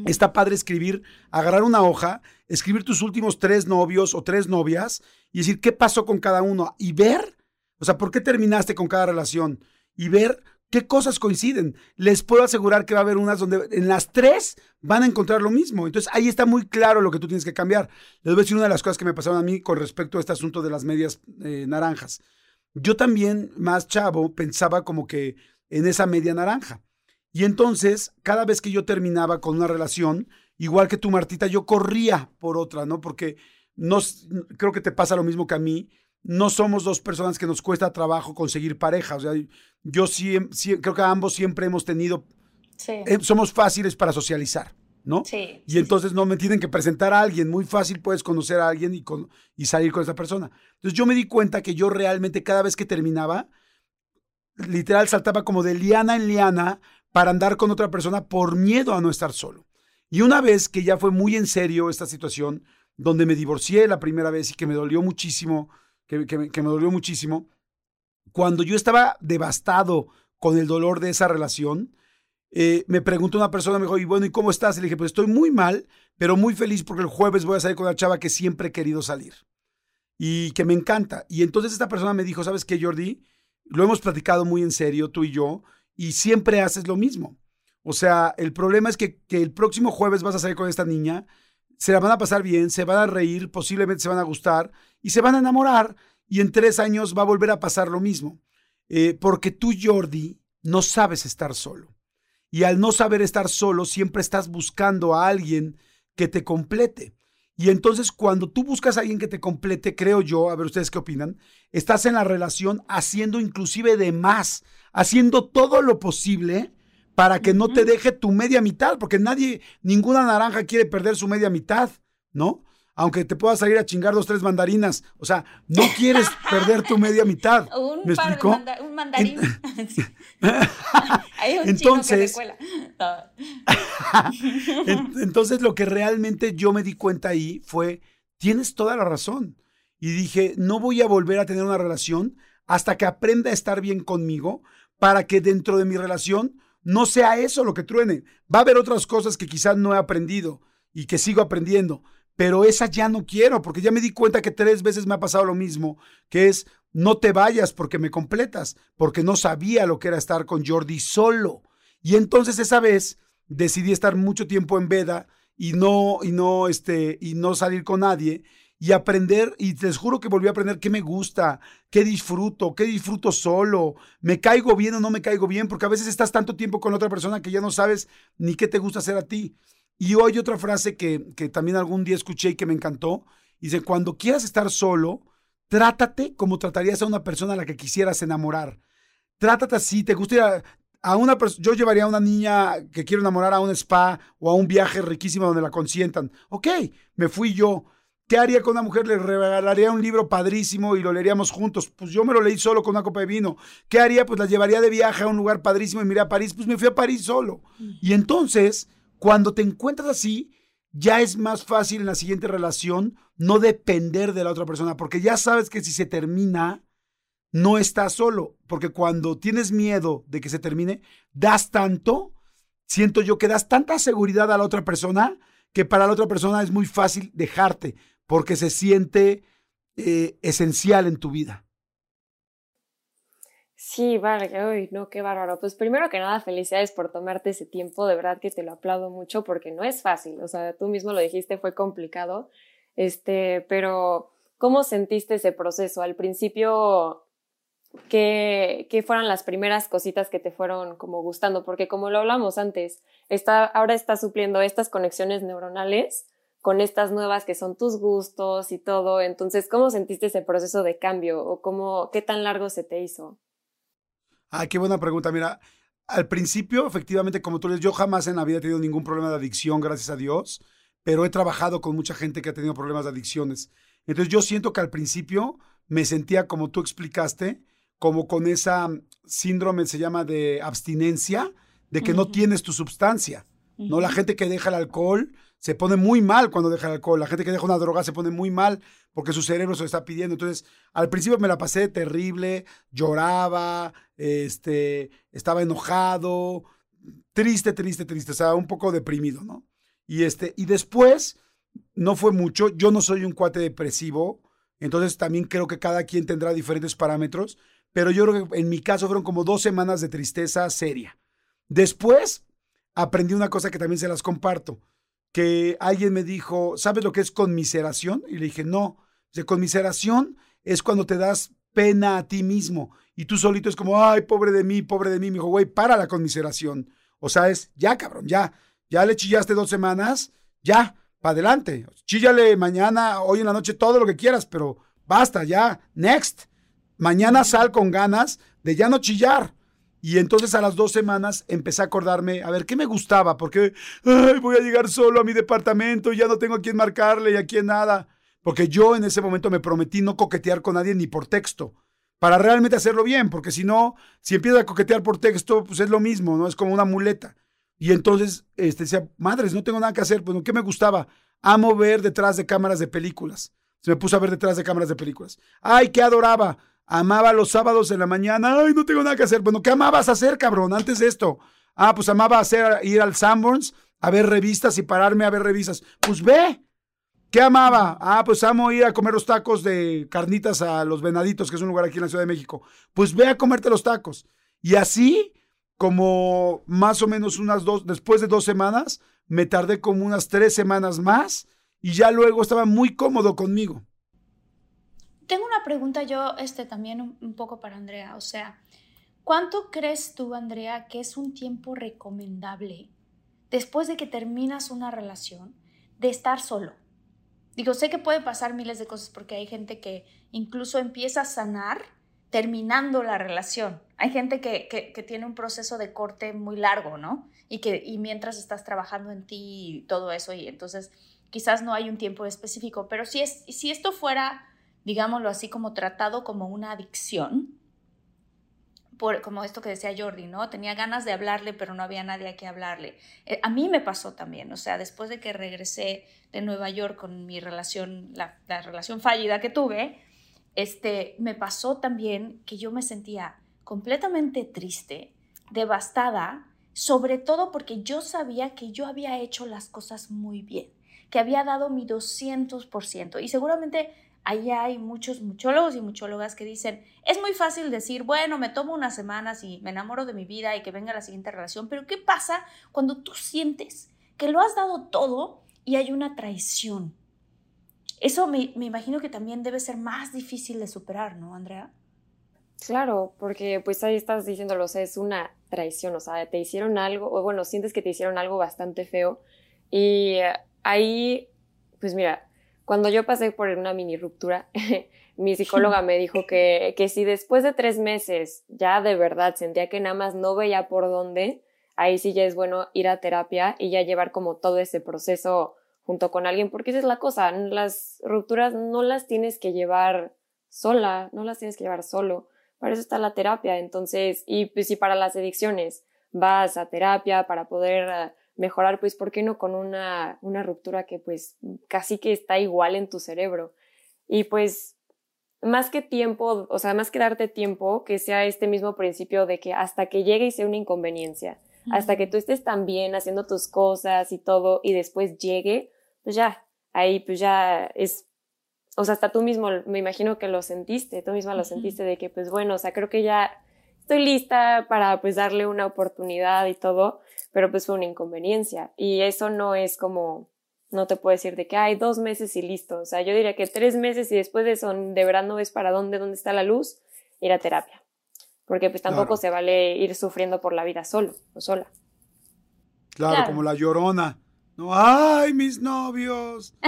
Está padre escribir, agarrar una hoja, escribir tus últimos tres novios o tres novias y decir qué pasó con cada uno y ver o sea, ¿por qué terminaste con cada relación? Y ver qué cosas coinciden. Les puedo asegurar que va a haber unas donde en las tres van a encontrar lo mismo. Entonces ahí está muy claro lo que tú tienes que cambiar. Les voy a decir una de las cosas que me pasaron a mí con respecto a este asunto de las medias eh, naranjas. Yo también, más chavo, pensaba como que en esa media naranja. Y entonces, cada vez que yo terminaba con una relación, igual que tú, Martita, yo corría por otra, ¿no? Porque no, creo que te pasa lo mismo que a mí no somos dos personas que nos cuesta trabajo conseguir pareja. O sea, yo sí, creo que ambos siempre hemos tenido, eh, somos fáciles para socializar, ¿no? Sí. Y entonces no me tienen que presentar a alguien. Muy fácil puedes conocer a alguien y, con, y salir con esa persona. Entonces yo me di cuenta que yo realmente cada vez que terminaba, literal saltaba como de liana en liana para andar con otra persona por miedo a no estar solo. Y una vez que ya fue muy en serio esta situación, donde me divorcié la primera vez y que me dolió muchísimo, que, me dolió muchísimo, cuando yo estaba devastado con el dolor de esa relación, eh, me preguntó una persona, me dijo, y bueno, ¿y cómo estás? Y le dije, pues estoy muy mal, pero muy feliz porque el jueves voy a salir con la chava que siempre he querido salir y que me encanta. Y entonces esta persona me dijo, ¿sabes qué, Jordi? Lo hemos platicado muy en serio, tú y yo, y siempre haces lo mismo. O sea, el problema es que, que el próximo jueves vas a salir con esta niña se la van a pasar bien, se van a reír, posiblemente se van a gustar y se van a enamorar y en tres años va a volver a pasar lo mismo. Eh, porque tú, Jordi, no sabes estar solo. Y al no saber estar solo, siempre estás buscando a alguien que te complete. Y entonces cuando tú buscas a alguien que te complete, creo yo, a ver ustedes qué opinan, estás en la relación haciendo inclusive de más, haciendo todo lo posible para que no te deje tu media mitad, porque nadie, ninguna naranja quiere perder su media mitad, ¿no? Aunque te pueda salir a chingar dos, tres mandarinas. O sea, no quieres perder tu media mitad. Un ¿Me explico? un mandarín. Hay un entonces, chino que entonces lo que realmente yo me di cuenta ahí fue, tienes toda la razón. Y dije, no voy a volver a tener una relación hasta que aprenda a estar bien conmigo para que dentro de mi relación no sea eso lo que truene. Va a haber otras cosas que quizás no he aprendido y que sigo aprendiendo, pero esa ya no quiero, porque ya me di cuenta que tres veces me ha pasado lo mismo, que es no te vayas porque me completas, porque no sabía lo que era estar con Jordi solo. Y entonces esa vez decidí estar mucho tiempo en veda y no, y no, este, y no salir con nadie y aprender, y les juro que volví a aprender qué me gusta, qué disfruto, qué disfruto solo, me caigo bien o no me caigo bien, porque a veces estás tanto tiempo con otra persona que ya no sabes ni qué te gusta hacer a ti. Y hoy otra frase que, que también algún día escuché y que me encantó, dice, cuando quieras estar solo, Trátate como tratarías a una persona a la que quisieras enamorar. Trátate así, te gustaría a una persona, yo llevaría a una niña que quiero enamorar a un spa o a un viaje riquísimo donde la consientan. Ok, me fui yo. ¿Qué haría con una mujer? Le regalaría un libro padrísimo y lo leeríamos juntos. Pues yo me lo leí solo con una copa de vino. ¿Qué haría? Pues la llevaría de viaje a un lugar padrísimo y miré a París. Pues me fui a París solo. Y entonces, cuando te encuentras así, ya es más fácil en la siguiente relación no depender de la otra persona, porque ya sabes que si se termina, no estás solo, porque cuando tienes miedo de que se termine, das tanto, siento yo que das tanta seguridad a la otra persona que para la otra persona es muy fácil dejarte, porque se siente eh, esencial en tu vida. Sí, vale, no, qué bárbaro. Pues primero que nada, felicidades por tomarte ese tiempo, de verdad que te lo aplaudo mucho porque no es fácil, o sea, tú mismo lo dijiste, fue complicado, este, pero ¿cómo sentiste ese proceso? Al principio ¿Qué fueron las primeras cositas que te fueron como gustando, porque como lo hablamos antes, está, ahora estás supliendo estas conexiones neuronales con estas nuevas que son tus gustos y todo. Entonces, ¿cómo sentiste ese proceso de cambio o cómo, qué tan largo se te hizo? Ay, qué buena pregunta. Mira, al principio, efectivamente, como tú dices, yo jamás en la vida he tenido ningún problema de adicción, gracias a Dios, pero he trabajado con mucha gente que ha tenido problemas de adicciones. Entonces, yo siento que al principio me sentía, como tú explicaste, como con esa síndrome, se llama de abstinencia, de que no tienes tu sustancia. ¿no? La gente que deja el alcohol se pone muy mal cuando deja el alcohol. La gente que deja una droga se pone muy mal porque su cerebro se lo está pidiendo. Entonces, al principio me la pasé terrible, lloraba, este, estaba enojado, triste, triste, triste, o sea, un poco deprimido, ¿no? Y, este, y después, no fue mucho, yo no soy un cuate depresivo, entonces también creo que cada quien tendrá diferentes parámetros, pero yo creo que en mi caso fueron como dos semanas de tristeza seria. Después aprendí una cosa que también se las comparto, que alguien me dijo, ¿sabes lo que es conmiseración? Y le dije, no, de conmiseración es cuando te das pena a ti mismo y tú solito es como, ay, pobre de mí, pobre de mí. Me dijo, güey, para la conmiseración. O sea, es, ya, cabrón, ya, ya le chillaste dos semanas, ya, para adelante. Chíllale mañana, hoy en la noche, todo lo que quieras, pero basta, ya, next. Mañana sal con ganas de ya no chillar. Y entonces a las dos semanas empecé a acordarme, a ver, ¿qué me gustaba? Porque ay, voy a llegar solo a mi departamento, ya no tengo a quién marcarle y a quién nada. Porque yo en ese momento me prometí no coquetear con nadie ni por texto, para realmente hacerlo bien, porque si no, si empiezo a coquetear por texto, pues es lo mismo, ¿no? Es como una muleta. Y entonces este, decía, madres, no tengo nada que hacer. Pues, ¿qué me gustaba? Amo ver detrás de cámaras de películas. Se me puso a ver detrás de cámaras de películas. ¡Ay, qué adoraba! Amaba los sábados en la mañana. Ay, no tengo nada que hacer. Bueno, ¿qué amabas hacer, cabrón, antes de esto? Ah, pues amaba hacer, ir al Sanborns a ver revistas y pararme a ver revistas. Pues ve. ¿Qué amaba? Ah, pues amo ir a comer los tacos de carnitas a Los Venaditos, que es un lugar aquí en la Ciudad de México. Pues ve a comerte los tacos. Y así, como más o menos unas dos, después de dos semanas, me tardé como unas tres semanas más y ya luego estaba muy cómodo conmigo. Tengo una pregunta yo este, también un, poco para Andrea. O sea, ¿cuánto crees tú, Andrea, que es un tiempo recomendable después de que terminas una relación de estar solo? Digo, sé que puede pasar miles de cosas porque hay gente que incluso empieza a sanar terminando la relación. Hay gente que, que, tiene un proceso de corte muy largo, ¿no? Y que y mientras estás trabajando en ti y todo eso, y entonces quizás no hay un tiempo específico, pero si, es, si esto fuera digámoslo así, como tratado como una adicción, por, como esto que decía Jordi, ¿no? Tenía ganas de hablarle, pero no había nadie a que hablarle. Eh, a mí me pasó también, o sea, después de que regresé de Nueva York con mi relación, la, relación fallida que tuve, este, me pasó también que yo me sentía completamente triste, devastada, sobre todo porque yo sabía que yo había hecho las cosas muy bien, que había dado mi 200%. Y seguramente ahí hay muchos muchólogos y muchólogas que dicen, es muy fácil decir, bueno, me tomo unas semanas y me enamoro de mi vida y que venga la siguiente relación, pero ¿qué pasa cuando tú sientes que lo has dado todo y hay una traición? Eso me, imagino que también debe ser más difícil de superar, ¿no, Andrea? Claro, porque pues ahí estás diciéndolo, o es una traición, o sea, te hicieron algo, o bueno, sientes que te hicieron algo bastante feo y ahí, pues mira, cuando yo pasé por una mini ruptura, mi psicóloga me dijo que, que si después de tres meses ya de verdad sentía que nada más no veía por dónde, ahí sí ya es bueno ir a terapia y ya llevar como todo ese proceso junto con alguien, porque esa es la cosa, las rupturas no las tienes que llevar sola, no las tienes que llevar solo, para eso está la terapia, entonces, y pues si para las adicciones vas a terapia para poder eh, mejorar, pues, ¿por qué no con una, una ruptura que pues casi que está igual en tu cerebro? Y pues, más que tiempo, o sea, más que darte tiempo, que sea este mismo principio de que hasta que llegue y sea una inconveniencia, hasta que tú estés tan bien haciendo tus cosas y todo, y después llegue, pues ya, ahí pues ya es, o sea, hasta tú mismo, me imagino que lo sentiste, tú misma lo sentiste de que pues bueno, o sea, creo que ya estoy lista para pues darle una oportunidad y todo, pero pues fue una inconveniencia y eso no es como, no te puedo decir de que hay dos meses y listo, o sea, yo diría que tres meses y después de eso de verdad no ves para dónde, dónde está la luz, ir a terapia, porque pues tampoco se vale ir sufriendo por la vida solo o sola. claro. como la llorona. No, ay, mis novios.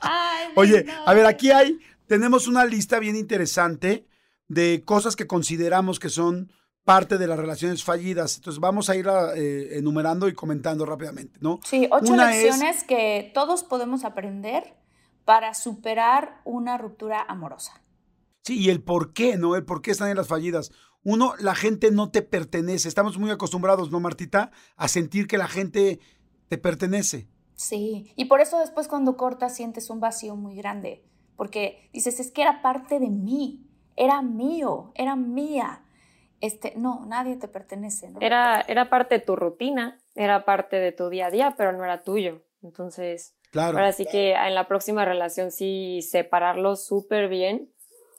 Ay. Oye, a ver, aquí hay, tenemos una lista bien interesante de cosas que consideramos que son parte de las relaciones fallidas. Entonces vamos a ir eh, enumerando y comentando rápidamente, ¿no? Sí, ocho lecciones que todos podemos aprender para superar una ruptura amorosa. Sí, y el por qué, ¿no? El por qué están en las fallidas uno, la gente no te pertenece. Estamos muy acostumbrados, ¿no, Martita? A sentir que la gente te pertenece. Sí, y por eso después cuando cortas sientes un vacío muy grande, porque dices, es que era parte de mí, era mío, era mía. Este, no, nadie te pertenece. ¿no? Era, era parte de tu rutina, era parte de tu día a día, pero no era tuyo. Entonces, claro. ahora sí que en la próxima relación sí separarlo súper bien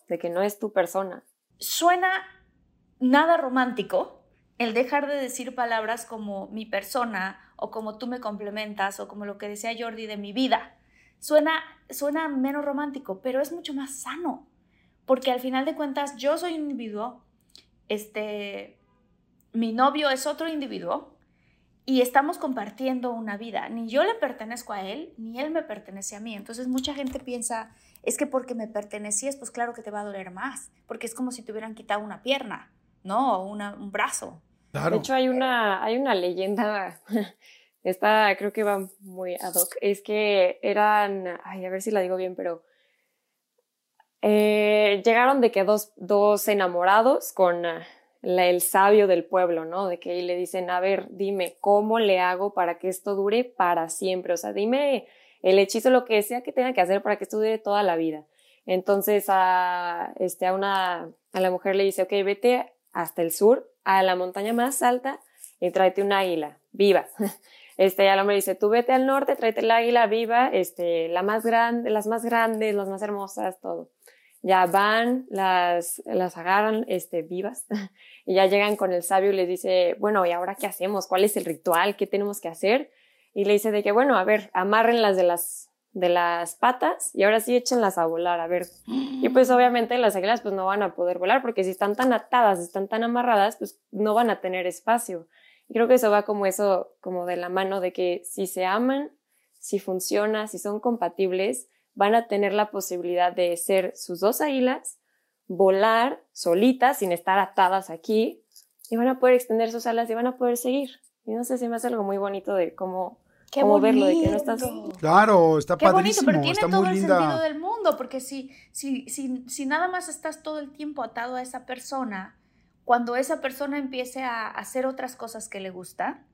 de que no es tu persona. Suena nada romántico el dejar de decir palabras como mi persona o como tú me complementas o como lo que decía Jordi de mi vida. Suena, suena menos romántico, pero es mucho más sano, porque al final de cuentas yo soy un individuo, este, mi novio es otro individuo y estamos compartiendo una vida. Ni yo le pertenezco a él, ni él me pertenece a mí. Entonces mucha gente piensa, es que porque me pertenecías, pues claro que te va a doler más, porque es como si te hubieran quitado una pierna. ¿no? un brazo. De hecho, hay una, hay una leyenda, esta creo que va muy ad hoc, es que eran, ay, a ver si la digo bien, pero eh, llegaron de que dos, dos enamorados con ah, el sabio del pueblo, ¿no? De que le dicen, a ver, dime, ¿cómo le hago para que esto dure para siempre? O sea, dime el hechizo, lo que sea que tenga que hacer para que esto dure toda la vida. Entonces a, este, a, una, a la mujer le dice, ok, vete hasta el sur, a la montaña más alta y tráete un águila viva. Este, ya el hombre dice, tú vete al norte, tráete el águila viva, este, la más grande, las más grandes, las más hermosas, todo. Ya van, las, las agarran, este, vivas, y ya llegan con el sabio y les dice, bueno, ¿y ahora qué hacemos? ¿Cuál es el ritual? ¿Qué tenemos que hacer? Y le dice de que, bueno, a ver, las de las de las patas y ahora sí échenlas a volar, a ver. Y pues obviamente las águilas pues no van a poder volar porque si están tan atadas, están tan amarradas, pues no van a tener espacio. Y creo que eso va como eso, como de la mano de que si se aman, si funciona, si son compatibles, van a tener la posibilidad de ser sus dos águilas, volar solitas sin estar atadas aquí y van a poder extender sus alas y van a poder seguir. Y no sé si me hace algo muy bonito de cómo Qué verlo, de que no estás... Claro, está Qué padrísimo, bonito, pero tiene está todo muy el linda. sentido del mundo, porque si, si, si, si nada más estás todo el tiempo atado a esa persona, cuando esa persona empiece a hacer otras cosas que le gustan,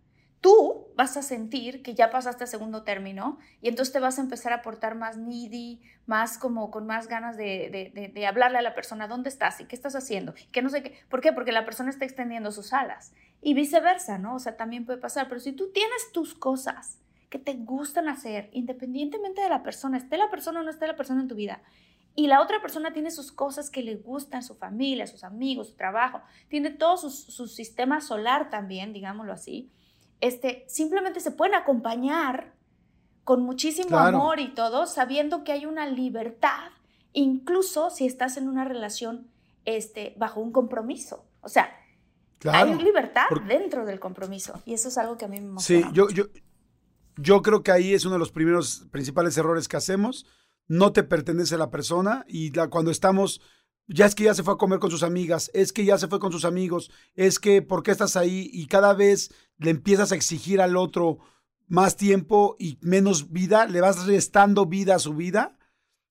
tú vas a sentir que ya pasaste a segundo término y entonces te vas a empezar a portar más needy, más como con más ganas de, de, hablarle a la persona dónde estás y qué estás haciendo, que no sé qué. ¿Por qué? Porque la persona está extendiendo sus alas y viceversa, ¿no? O sea, también puede pasar, pero si tú tienes tus cosas que te gustan hacer, independientemente de la persona, esté la persona o no esté la persona en tu vida. Y la otra persona tiene sus cosas que le gustan, su familia, sus amigos, su trabajo, tiene todo su, sistema solar también, digámoslo así. Este, simplemente se pueden acompañar con muchísimo amor y todo, sabiendo que hay una libertad, incluso si estás en una relación este, bajo un compromiso. O sea, hay libertad dentro del compromiso y eso es algo que a mí me emociona. Sí, yo, yo, Yo creo que ahí es uno de los primeros principales errores que hacemos. No te pertenece la persona y la, cuando estamos, ya es que ya se fue a comer con sus amigas, es que ya se fue con sus amigos, es que ¿por qué estás ahí? Y cada vez le empiezas a exigir al otro más tiempo y menos vida, le vas restando vida a su vida,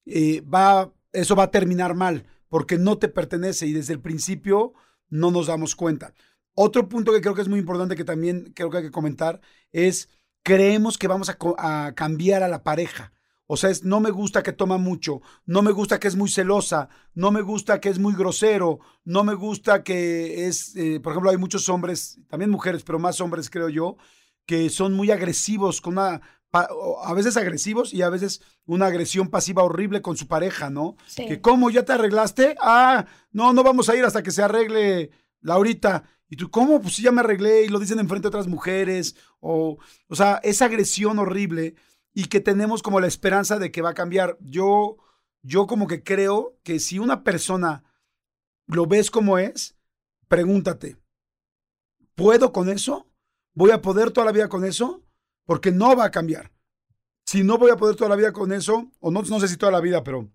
eh, va, eso va a terminar mal porque no te pertenece y desde el principio no nos damos cuenta. Otro punto que creo que es muy importante que también creo que hay que comentar es creemos que vamos a, cambiar a la pareja. O sea, es no me gusta que toma mucho, no me gusta que es muy celosa, no me gusta que es muy grosero, no me gusta que es, eh, por ejemplo, hay muchos hombres, también mujeres, pero más hombres creo yo, que son muy agresivos, con una, a veces agresivos y a veces una agresión pasiva horrible con su pareja, ¿no? Que cómo ya te arreglaste, ah, no, no vamos a ir hasta que se arregle Laurita. Y tú, ¿cómo? Pues sí, ya me arreglé y lo dicen enfrente de otras mujeres. O, o sea, esa agresión horrible y que tenemos como la esperanza de que va a cambiar. Yo, yo como que creo que si una persona lo ves como es, pregúntate, ¿puedo con eso? ¿Voy a poder toda la vida con eso? Porque no va a cambiar. Si no voy a poder toda la vida con eso, o no, no sé si toda la vida, pero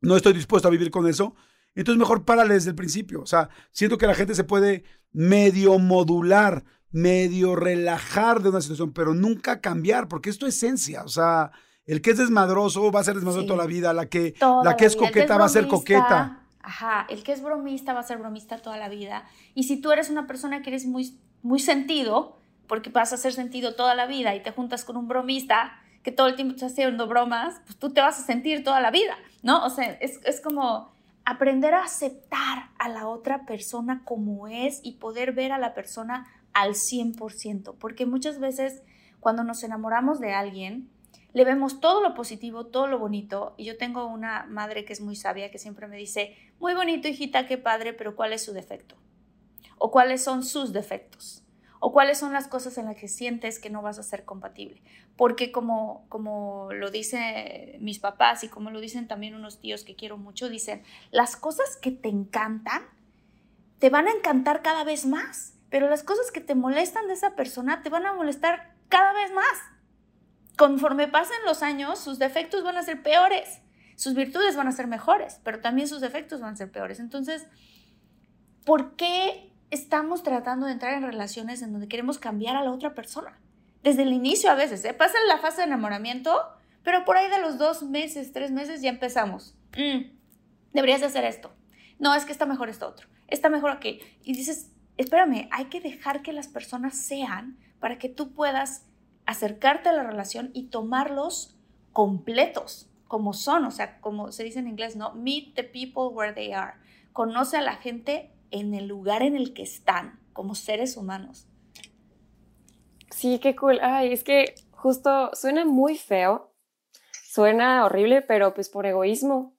no estoy dispuesto a vivir con eso, entonces mejor párale desde el principio. O sea, siento que la gente se puede medio modular, medio relajar de una situación, pero nunca cambiar, porque es tu esencia. O sea, el que es desmadroso va a ser desmadroso toda la vida, la que, la que es coqueta va a ser coqueta. Ajá, el que es bromista va a ser bromista toda la vida. Y si tú eres una persona que eres muy, muy sentido, porque vas a hacer sentido toda la vida y te juntas con un bromista que todo el tiempo está haciendo bromas, pues tú te vas a sentir toda la vida, ¿no? O sea, es, es como aprender a aceptar a la otra persona como es y poder ver a la persona al 100%, porque muchas veces cuando nos enamoramos de alguien, le vemos todo lo positivo, todo lo bonito, y yo tengo una madre que es muy sabia que siempre me dice, muy bonito hijita, qué padre, pero ¿cuál es su defecto? ¿O cuáles son sus defectos? o cuáles son las cosas en las que sientes que no vas a ser compatible. Porque como, como lo dicen mis papás y como lo dicen también unos tíos que quiero mucho, dicen, las cosas que te encantan te van a encantar cada vez más, pero las cosas que te molestan de esa persona te van a molestar cada vez más. Conforme pasen los años, sus defectos van a ser peores, sus virtudes van a ser mejores, pero también sus defectos van a ser peores. Entonces, ¿por qué estamos tratando de entrar en relaciones en donde queremos cambiar a la otra persona. Desde el inicio a veces, ¿eh? pasa la fase de enamoramiento, pero por ahí de los dos meses, tres meses ya empezamos. Mm, deberías de hacer esto. No, es que está mejor esto otro. Está mejor aquí. Y dices, espérame, hay que dejar que las personas sean para que tú puedas acercarte a la relación y tomarlos completos, como son, o sea, como se dice en inglés, ¿no? Meet the people where they are. Conoce a la gente en el lugar en el que están como seres humanos. Sí, qué cool. Ay, es que justo suena muy feo, suena horrible, pero pues por egoísmo,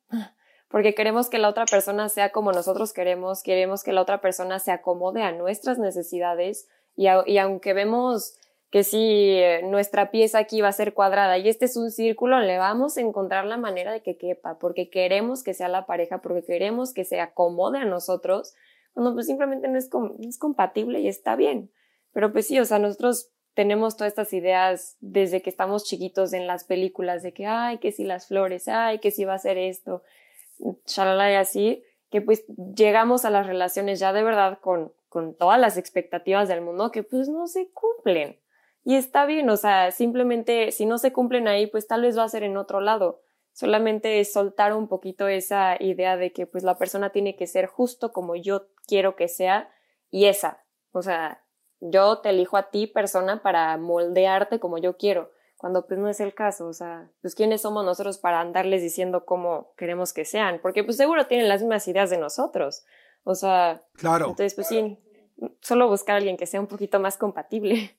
porque queremos que la otra persona sea como nosotros queremos, queremos que la otra persona se acomode a nuestras necesidades y, aunque vemos que si eh, nuestra pieza aquí va a ser cuadrada y este es un círculo, le vamos a encontrar la manera de que quepa, porque queremos que sea la pareja, porque queremos que se acomode a nosotros cuando pues simplemente no es, es compatible y está bien. Pero pues sí, o sea, nosotros tenemos todas estas ideas desde que estamos chiquitos en las películas de que, ay, que si las flores, ay, que si va a ser esto, shalala y así, que pues llegamos a las relaciones ya de verdad con, con todas las expectativas del mundo que pues no se cumplen. Y está bien, o sea, simplemente si no se cumplen ahí, pues tal vez va a ser en otro lado. Solamente soltar un poquito esa idea de que pues la persona tiene que ser justo como yo quiero que sea y esa, o sea, yo te elijo a ti persona para moldearte como yo quiero, cuando pues no es el caso, o sea, pues quiénes somos nosotros para andarles diciendo cómo queremos que sean, porque pues seguro tienen las mismas ideas de nosotros, o sea, claro. Entonces pues sí, solo buscar a alguien que sea un poquito más compatible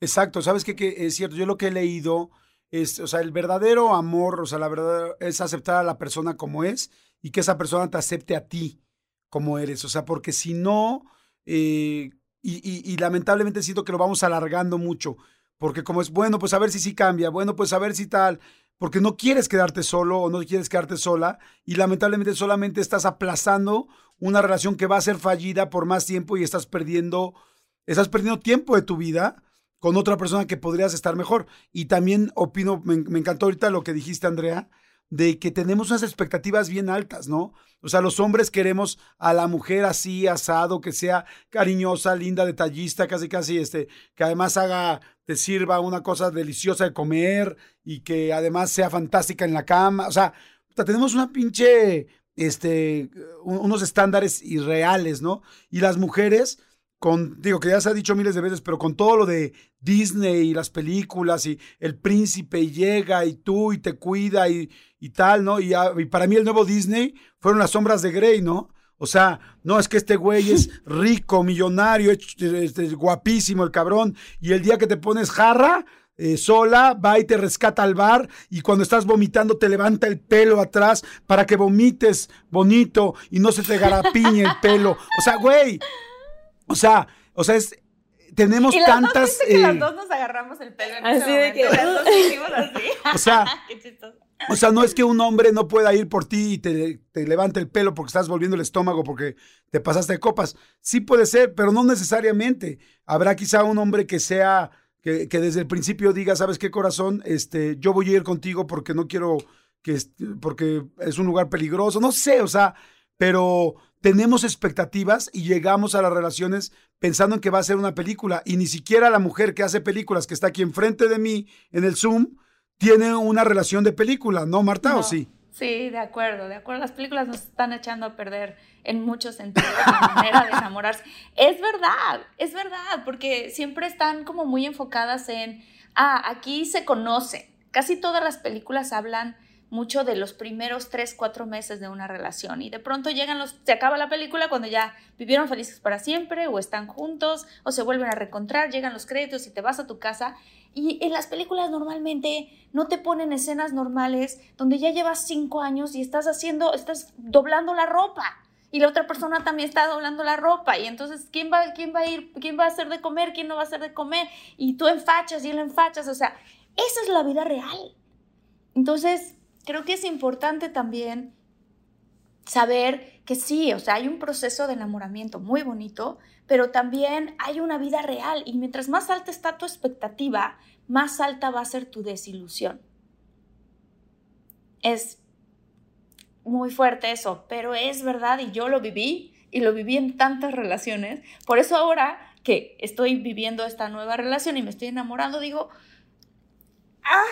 Exacto, ¿sabes? Que es cierto, yo lo que he leído es, o sea, el verdadero amor, o sea, la verdad es aceptar a la persona como es y que esa persona te acepte a ti como eres, o sea, porque si no, eh, y, y, lamentablemente siento que lo vamos alargando mucho, porque como es, bueno, pues a ver si sí cambia, bueno, pues a ver si tal, porque no quieres quedarte solo o no quieres quedarte sola y lamentablemente solamente estás aplazando una relación que va a ser fallida por más tiempo y estás perdiendo, estás perdiendo tiempo de tu vida con otra persona que podrías estar mejor. Y también opino, me, encantó ahorita lo que dijiste, Andrea, de que tenemos unas expectativas bien altas, ¿no? O sea, los hombres queremos a la mujer así, asado, que sea cariñosa, linda, detallista, casi, casi, este, que además haga, te sirva una cosa deliciosa de comer y que además sea fantástica en la cama. O sea, tenemos una pinche, este, unos estándares irreales, ¿no? Y las mujeres con, digo que ya se ha dicho miles de veces, pero con todo lo de Disney y las películas y el príncipe llega y tú y te cuida y, y tal, ¿no? Y, para mí el nuevo Disney fueron las sombras de Grey, ¿no? O sea, no es que este güey es rico, millonario, este, guapísimo el cabrón, y el día que te pones jarra, eh, sola, va y te rescata al bar y cuando estás vomitando te levanta el pelo atrás para que vomites bonito y no se te garapiñe el pelo. O sea, güey, o sea, o sea, es, tenemos y tantas. Dos que las eh, dos nos agarramos el pelo en así ese de que las dos hicimos así. O sea, o sea, no es que un hombre no pueda ir por ti y te, te levante el pelo porque estás volviendo el estómago porque te pasaste de copas. Sí puede ser, pero no necesariamente. Habrá quizá un hombre que sea, que, que desde el principio diga, ¿sabes qué corazón? Este, yo voy a ir contigo porque no quiero que, porque es un lugar peligroso. No sé, o sea, pero tenemos expectativas y llegamos a las relaciones pensando en que va a ser una película y ni siquiera la mujer que hace películas que está aquí enfrente de mí en el Zoom tiene una relación de película, ¿no, Marta? ¿O sí? Sí, de acuerdo, de acuerdo. Las películas nos están echando a perder en muchos sentidos la manera de enamorarse. Es verdad, es verdad, porque siempre están como muy enfocadas en, ah, aquí se conoce. Casi todas las películas hablan mucho de los primeros tres, cuatro meses de una relación. Y de pronto llegan los, se acaba la película cuando ya vivieron felices para siempre o están juntos o se vuelven a reencontrar, llegan los créditos y te vas a tu casa. Y en las películas normalmente no te ponen escenas normales donde ya llevas cinco años y estás haciendo, estás doblando la ropa y la otra persona también está doblando la ropa. Y entonces quién va quién va a ir quién va a hacer de comer quién no va a hacer de comer y tú enfachas y él enfachas. O sea esa es la vida real. Entonces creo que es importante también saber que sí, o sea, hay un proceso de enamoramiento muy bonito, pero también hay una vida real y mientras más alta está tu expectativa, más alta va a ser tu desilusión. Es muy fuerte eso, pero es verdad y yo lo viví y lo viví en tantas relaciones. Por eso ahora que estoy viviendo esta nueva relación y me estoy enamorando, digo, ah,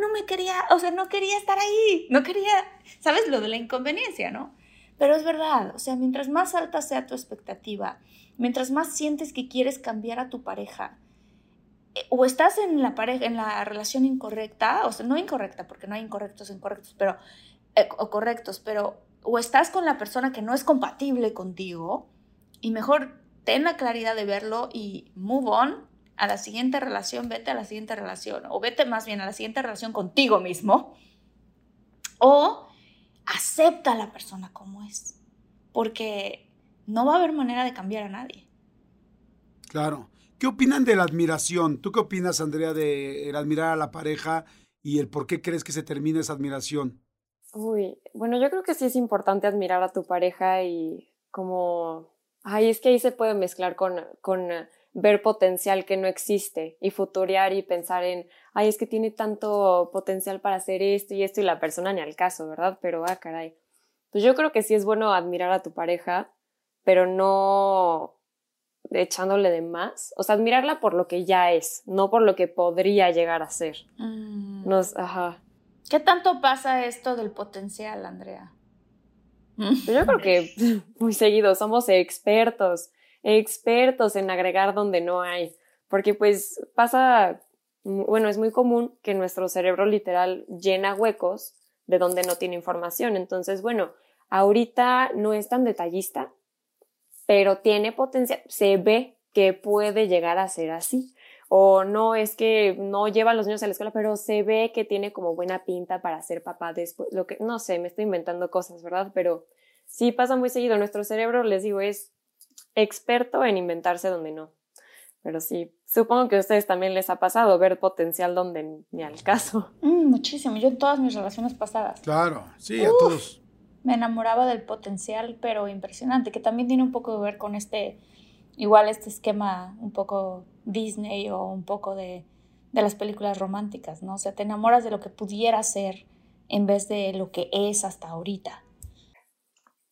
no me quería, o sea, no quería estar ahí, no quería, ¿sabes? Lo de la inconveniencia, ¿no? Pero es verdad, o sea, mientras más alta sea tu expectativa, mientras más sientes que quieres cambiar a tu pareja, eh, o estás en la pareja, en la relación incorrecta, o sea, no incorrecta, porque no hay incorrectos incorrectos, pero, eh, o correctos, pero, o estás con la persona que no es compatible contigo, y mejor ten la claridad de verlo y move on, a la siguiente relación, vete a la siguiente relación, o vete más bien a la siguiente relación contigo mismo, o acepta a la persona como es, porque no va a haber manera de cambiar a nadie. Claro. ¿Qué opinan de la admiración? ¿Tú qué opinas, Andrea, de el admirar a la pareja y el por qué crees que se termina esa admiración? Uy, bueno, yo creo que sí es importante admirar a tu pareja y como, ay, es que ahí se puede mezclar con, con ver potencial que no existe y futurear y pensar en, ay, es que tiene tanto potencial para hacer esto y esto y la persona ni al caso, ¿verdad? Pero, ah, caray. Pues yo creo que sí es bueno admirar a tu pareja, pero no, echándole de más. O sea, admirarla por lo que ya es, no por lo que podría llegar a ser. Mm. Nos, ajá. ¿Qué tanto pasa esto del potencial, Andrea? Pues yo creo que muy seguido somos expertos, expertos en agregar donde no hay. Porque pues pasa, bueno, es muy común que nuestro cerebro literal llena huecos de donde no tiene información. Entonces, bueno, ahorita no es tan detallista, pero tiene potencial, se ve que puede llegar a ser así. O no es que no lleva a los niños a la escuela, pero se ve que tiene como buena pinta para ser papá después. Lo que, no sé, me estoy inventando cosas, ¿verdad? Pero sí pasa muy seguido. Nuestro cerebro, les digo, es experto en inventarse donde no. Pero sí, supongo que a ustedes también les ha pasado ver potencial donde ni al caso. Mm, muchísimo. Yo en todas mis relaciones pasadas. Claro, sí, a todos. Me enamoraba del potencial, pero impresionante, que también tiene un poco que ver con este, igual este esquema un poco Disney o un poco de, de las películas románticas, ¿no? O sea, te enamoras de lo que pudiera ser en vez de lo que es hasta ahorita.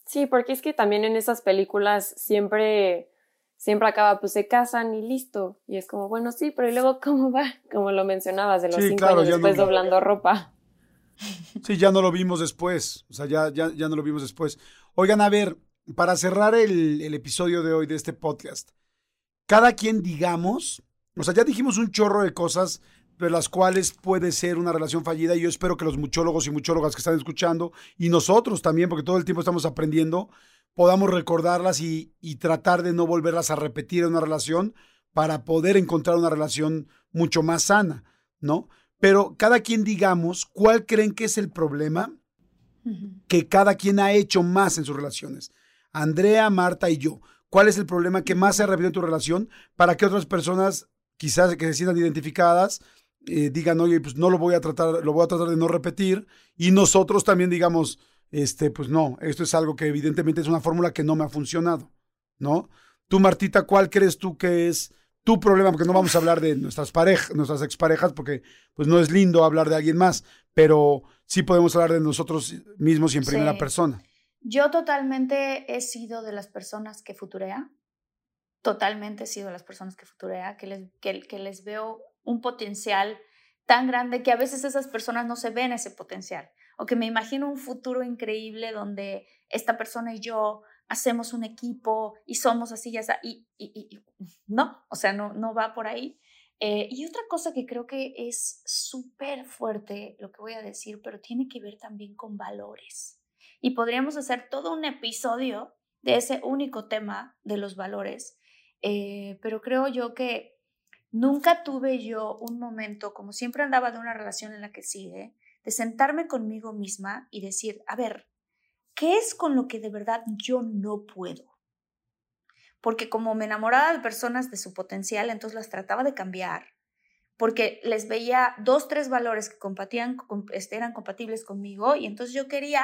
Sí, porque es que también en esas películas siempre, siempre acaba, pues se casan y listo. Y es como, bueno, sí, pero ¿y luego cómo va? Como lo mencionabas, de los Sí, cinco claro, años no- después doblando ropa. Sí, ya no lo vimos después. O sea, ya, ya, ya no lo vimos después. Oigan, a ver, para cerrar el, el episodio de hoy de este podcast, cada quien digamos, o sea, ya dijimos un chorro de cosas de las cuales puede ser una relación fallida y yo espero que los muchólogos y muchólogas que están escuchando y nosotros también, porque todo el tiempo estamos aprendiendo, podamos recordarlas y, y tratar de no volverlas a repetir en una relación para poder encontrar una relación mucho más sana, ¿no? Pero cada quien digamos cuál creen que es el problema que cada quien ha hecho más en sus relaciones. Andrea, Marta y yo. ¿Cuál es el problema que más se ha repetido en tu relación para que otras personas, quizás que se sientan identificadas, eh, digan, oye, pues no lo voy a tratar, lo voy a tratar de no repetir, y nosotros también digamos, este, pues no, esto es algo que evidentemente es una fórmula que no me ha funcionado, ¿no? Tú, Martita, ¿cuál crees tú que es tu problema? Porque no vamos a hablar de nuestras parejas, nuestras exparejas, porque pues no es lindo hablar de alguien más, pero sí podemos hablar de nosotros mismos y en primera Sí. persona. Yo totalmente he sido de las personas que futurea, totalmente he sido de las personas que futurea, que les, que, que les veo un potencial tan grande que a veces esas personas no se ven ese potencial, o que me imagino un futuro increíble donde esta persona y yo hacemos un equipo y somos así y así, y, y, y no, o sea, no, no va por ahí. Eh, y otra cosa que creo que es súper fuerte, lo que voy a decir, pero tiene que ver también con valores. Y podríamos hacer todo un episodio de ese único tema de los valores, eh, pero creo yo que nunca tuve yo un momento, como siempre andaba de una relación en la que sigue, de sentarme conmigo misma y decir, a ver, ¿qué es con lo que de verdad yo no puedo? Porque como me enamoraba de personas de su potencial, entonces las trataba de cambiar, porque les veía dos, tres valores que compatían, com- este, eran compatibles conmigo, y entonces yo quería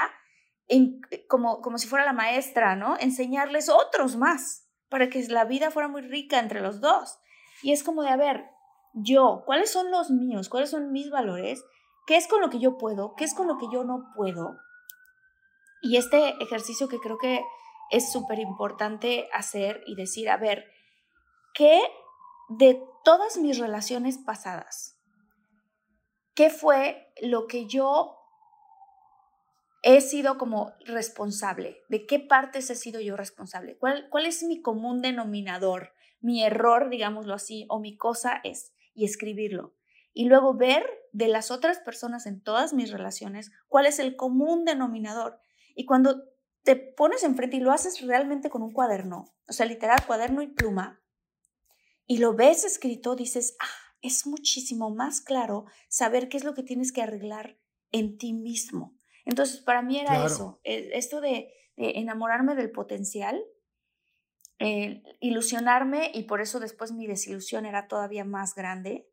en- como, como si fuera la maestra, ¿no? Enseñarles otros más para que la vida fuera muy rica entre los dos. Y es como de, a ver, yo, ¿cuáles son los míos? ¿Cuáles son mis valores? ¿Qué es con lo que yo puedo? ¿Qué es con lo que yo no puedo? Y este ejercicio que creo que es súper importante hacer y decir, a ver, ¿qué de todas mis relaciones pasadas? ¿Qué fue lo que yo he sido como responsable? ¿De qué partes he sido yo responsable? ¿Cuál, cuál es mi común denominador? Mi error, digámoslo así, o mi cosa es, y escribirlo. Y luego ver de las otras personas en todas mis relaciones cuál es el común denominador. Y cuando te pones enfrente y lo haces realmente con un cuaderno, o sea, literal, cuaderno y pluma, y lo ves escrito, dices, ah, es muchísimo más claro saber qué es lo que tienes que arreglar en ti mismo. Entonces, para mí era Claro. eso, eh, esto de, de enamorarme del potencial, eh, ilusionarme y por eso después mi desilusión era todavía más grande.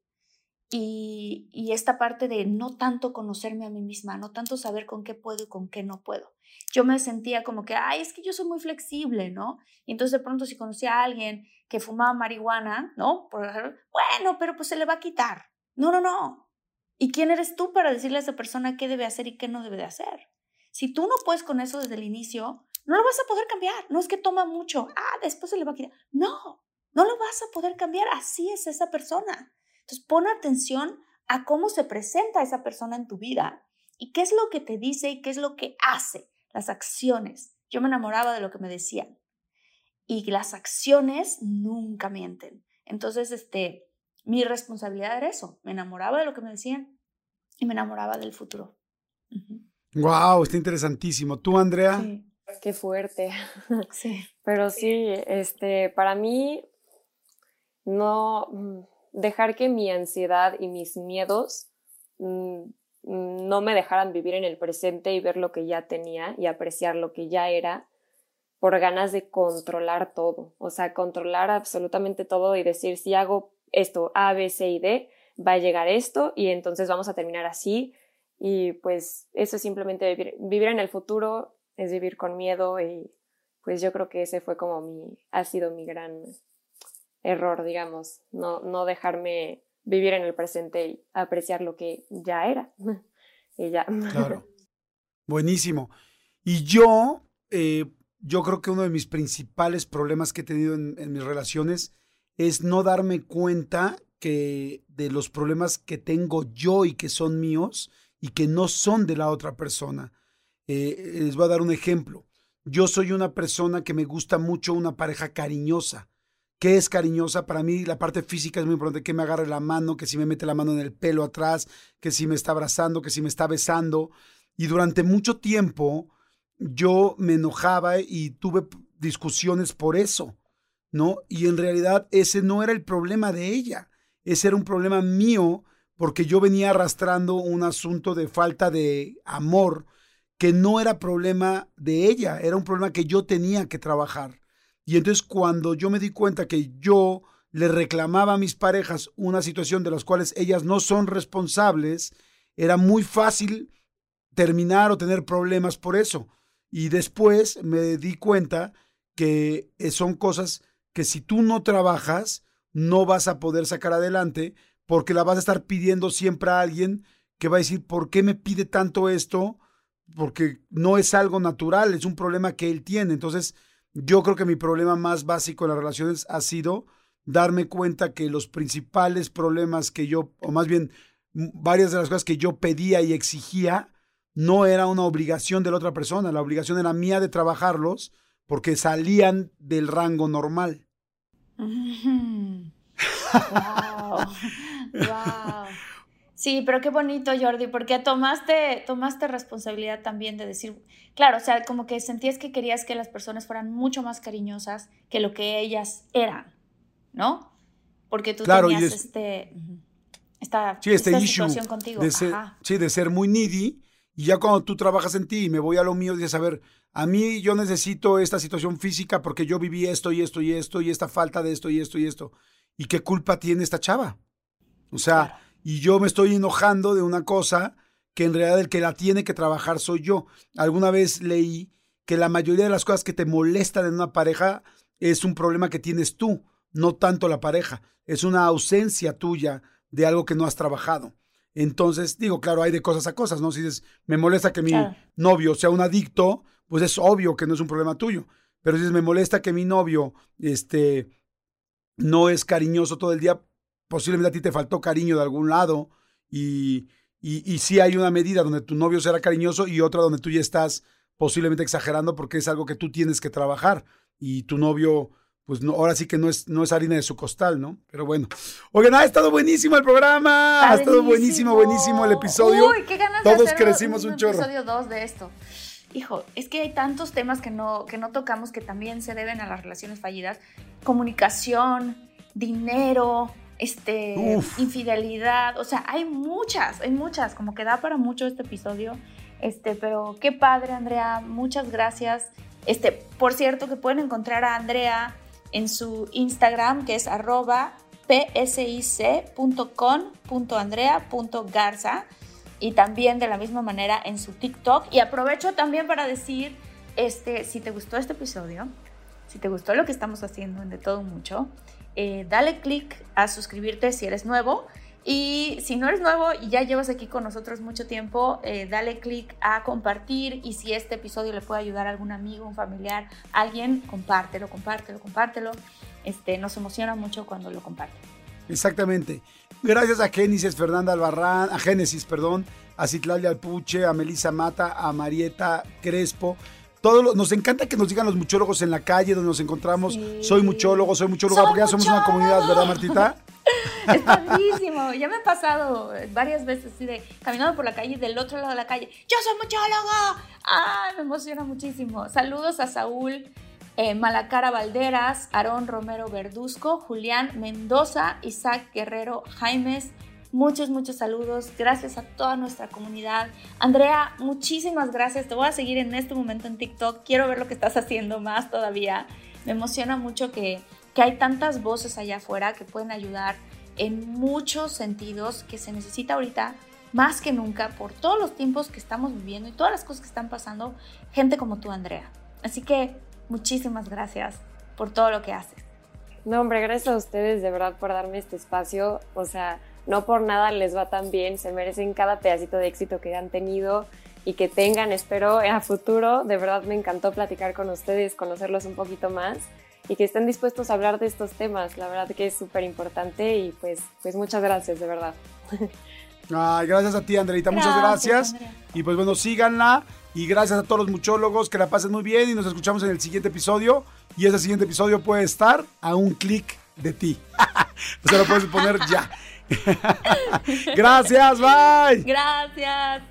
Y, esta parte de no tanto conocerme a mí misma, no tanto saber con qué puedo y con qué no puedo. Yo me sentía como que, ay, es que yo soy muy flexible, ¿no? Y entonces de pronto si conocía a alguien que fumaba marihuana, ¿no? Bueno, pero pues se le va a quitar. No, no, no. ¿Y quién eres tú para decirle a esa persona qué debe hacer y qué no debe de hacer? Si tú no puedes con eso desde el inicio, no lo vas a poder cambiar. No es que toma mucho. Ah, después se le va a quitar. No. No lo vas a poder cambiar, así es esa persona. Entonces pon atención a cómo se presenta esa persona en tu vida y qué es lo que te dice y qué es lo que hace, las acciones. Yo me enamoraba de lo que me decían y las acciones nunca mienten. Entonces, este, mi responsabilidad era eso, me enamoraba de lo que me decían y me enamoraba del futuro. Wow, está interesantísimo. ¿Tú, Andrea? Sí. Qué fuerte. Sí. Pero sí, este, para mí, no dejar que mi ansiedad y mis miedos mm, no me dejaran vivir en el presente y ver lo que ya tenía y apreciar lo que ya era por ganas de controlar todo, o sea, controlar absolutamente todo y decir si hago esto A, B, C y D, va a llegar esto y entonces vamos a terminar así y pues eso es simplemente vivir, vivir en el futuro, es vivir con miedo y pues yo creo que ese fue como mi, ha sido mi gran error, digamos, no, no dejarme vivir en el presente y apreciar lo que ya era. y ya. Claro. Buenísimo. Y yo, eh, yo creo que uno de mis principales problemas que he tenido en, en, mis relaciones es no darme cuenta que de los problemas que tengo yo y que son míos y que no son de la otra persona. Eh, les voy a dar un ejemplo. Yo soy una persona que me gusta mucho una pareja cariñosa. ¿Qué es cariñosa? Para mí la parte física es muy importante, que me agarre la mano, que si me mete la mano en el pelo atrás, que si me está abrazando, que si me está besando. Y durante mucho tiempo yo me enojaba y tuve discusiones por eso, ¿no? Y en realidad ese no era el problema de ella, ese era un problema mío porque yo venía arrastrando un asunto de falta de amor que no era problema de ella, era un problema que yo tenía que trabajar. Y entonces cuando yo me di cuenta que yo le reclamaba a mis parejas una situación de las cuales ellas no son responsables, era muy fácil terminar o tener problemas por eso. Y después me di cuenta que eh, son cosas que si tú no trabajas, no vas a poder sacar adelante porque la vas a estar pidiendo siempre a alguien que va a decir, ¿por qué me pide tanto esto? Porque no es algo natural, es un problema que él tiene. Entonces, yo creo que mi problema más básico en las relaciones ha sido darme cuenta que los principales problemas que yo, o más bien varias de las cosas que yo pedía y exigía, no era una obligación de la otra persona, la obligación era mía de trabajarlos porque salían del rango normal. wow. wow. Sí, pero qué bonito, Jordi, porque tomaste, tomaste responsabilidad también de decir, claro, o sea, como que sentías que querías que las personas fueran mucho más cariñosas que lo que ellas eran, ¿no? Porque tú tenías este, esta, sí, este esta issue situación contigo. De ser, Ajá. sí, de ser muy needy. Y ya cuando tú trabajas en ti y me voy a lo mío, dices, a ver, a mí yo necesito esta situación física porque yo viví esto y esto y esto y esta falta de esto y esto y esto. ¿Y qué culpa tiene esta chava? O sea, Claro. Y yo me estoy enojando de una cosa que en realidad el que la tiene que trabajar soy yo. Alguna vez leí que la mayoría de las cosas que te molestan en una pareja es un problema que tienes tú, no tanto la pareja. Es una ausencia tuya de algo que no has trabajado. Entonces, digo, claro, hay de cosas a cosas, ¿no? Si dices, me molesta que mi Claro. novio sea un adicto, pues es obvio que no es un problema tuyo. Pero si dices, me molesta que mi novio, este, no es cariñoso todo el día, posiblemente a ti te faltó cariño de algún lado y, y, y sí hay una medida donde tu novio será cariñoso y otra donde tú ya estás posiblemente exagerando porque es algo que tú tienes que trabajar y tu novio, pues no, ahora sí que no es, no es harina de su costal, ¿no? Pero bueno. Oigan, ha estado buenísimo el programa, ha estado buenísimo, buenísimo el episodio. Uy, qué ganas de Todos hacer crecimos un chorro. episodio 2 de esto. Hijo, es que hay tantos temas que no, que no tocamos que también se deben a las relaciones fallidas. Comunicación, dinero, este, Uf. infidelidad. O sea, hay muchas, hay muchas. Como que da para mucho este episodio. Este, pero qué padre, Andrea. Muchas gracias. Este, por cierto, que pueden encontrar a Andrea en su Instagram, que es arroba psic.com.andrea.garza y también de la misma manera en su TikTok. Y aprovecho también para decir, este, si te gustó este episodio, si te gustó lo que estamos haciendo en De Todo Mucho, eh, dale click a suscribirte si eres nuevo. Y si no eres nuevo y ya llevas aquí con nosotros mucho tiempo, eh, dale click a compartir y si este episodio le puede ayudar a algún amigo, un familiar, alguien, compártelo, compártelo, compártelo. este, nos emociona mucho cuando lo comparten. Exactamente. Gracias a Génesis Fernanda Albarrán, a Génesis, perdón, a Citlali Alpuche, a Melissa Mata, a Marieta Crespo. Todo nos encanta que nos digan los muchólogos en la calle donde nos encontramos. Soy muchólogo, soy muchóloga, porque ya somos una comunidad, ¿verdad, Martita? Es padrísimo. Ya me ha pasado varias veces así de caminando por la calle del otro lado de la calle. ¡Yo soy muchólogo! ¡Ah! Me emociona muchísimo. Saludos a Saúl eh, Malacara Valderas, Aarón Romero Verduzco, Julián Mendoza, Isaac Guerrero Jaimes. Muchos, muchos saludos. Gracias a toda nuestra comunidad. Andrea, muchísimas gracias. Te voy a seguir en este momento en TikTok. Quiero ver lo que estás haciendo más todavía. Me emociona mucho que, que hay tantas voces allá afuera que pueden ayudar en muchos sentidos que se necesita ahorita más que nunca por todos los tiempos que estamos viviendo y todas las cosas que están pasando, gente como tú, Andrea. Así que muchísimas gracias por todo lo que haces. No, hombre, gracias a ustedes de verdad por darme este espacio. O sea, no por nada les va tan bien, se merecen cada pedacito de éxito que han tenido y que tengan, espero, a futuro. De verdad me encantó platicar con ustedes, conocerlos un poquito más y que estén dispuestos a hablar de estos temas. La verdad que es súper importante y pues, pues muchas gracias, de verdad. Ay, gracias a ti, Andreita, muchas gracias. Y pues bueno, síganla. Y gracias a todos los muchólogos, que la pasen muy bien y nos escuchamos en el siguiente episodio. Y ese siguiente episodio puede estar a un clic de ti. o sea, lo puedes poner ya. Gracias, bye. Gracias.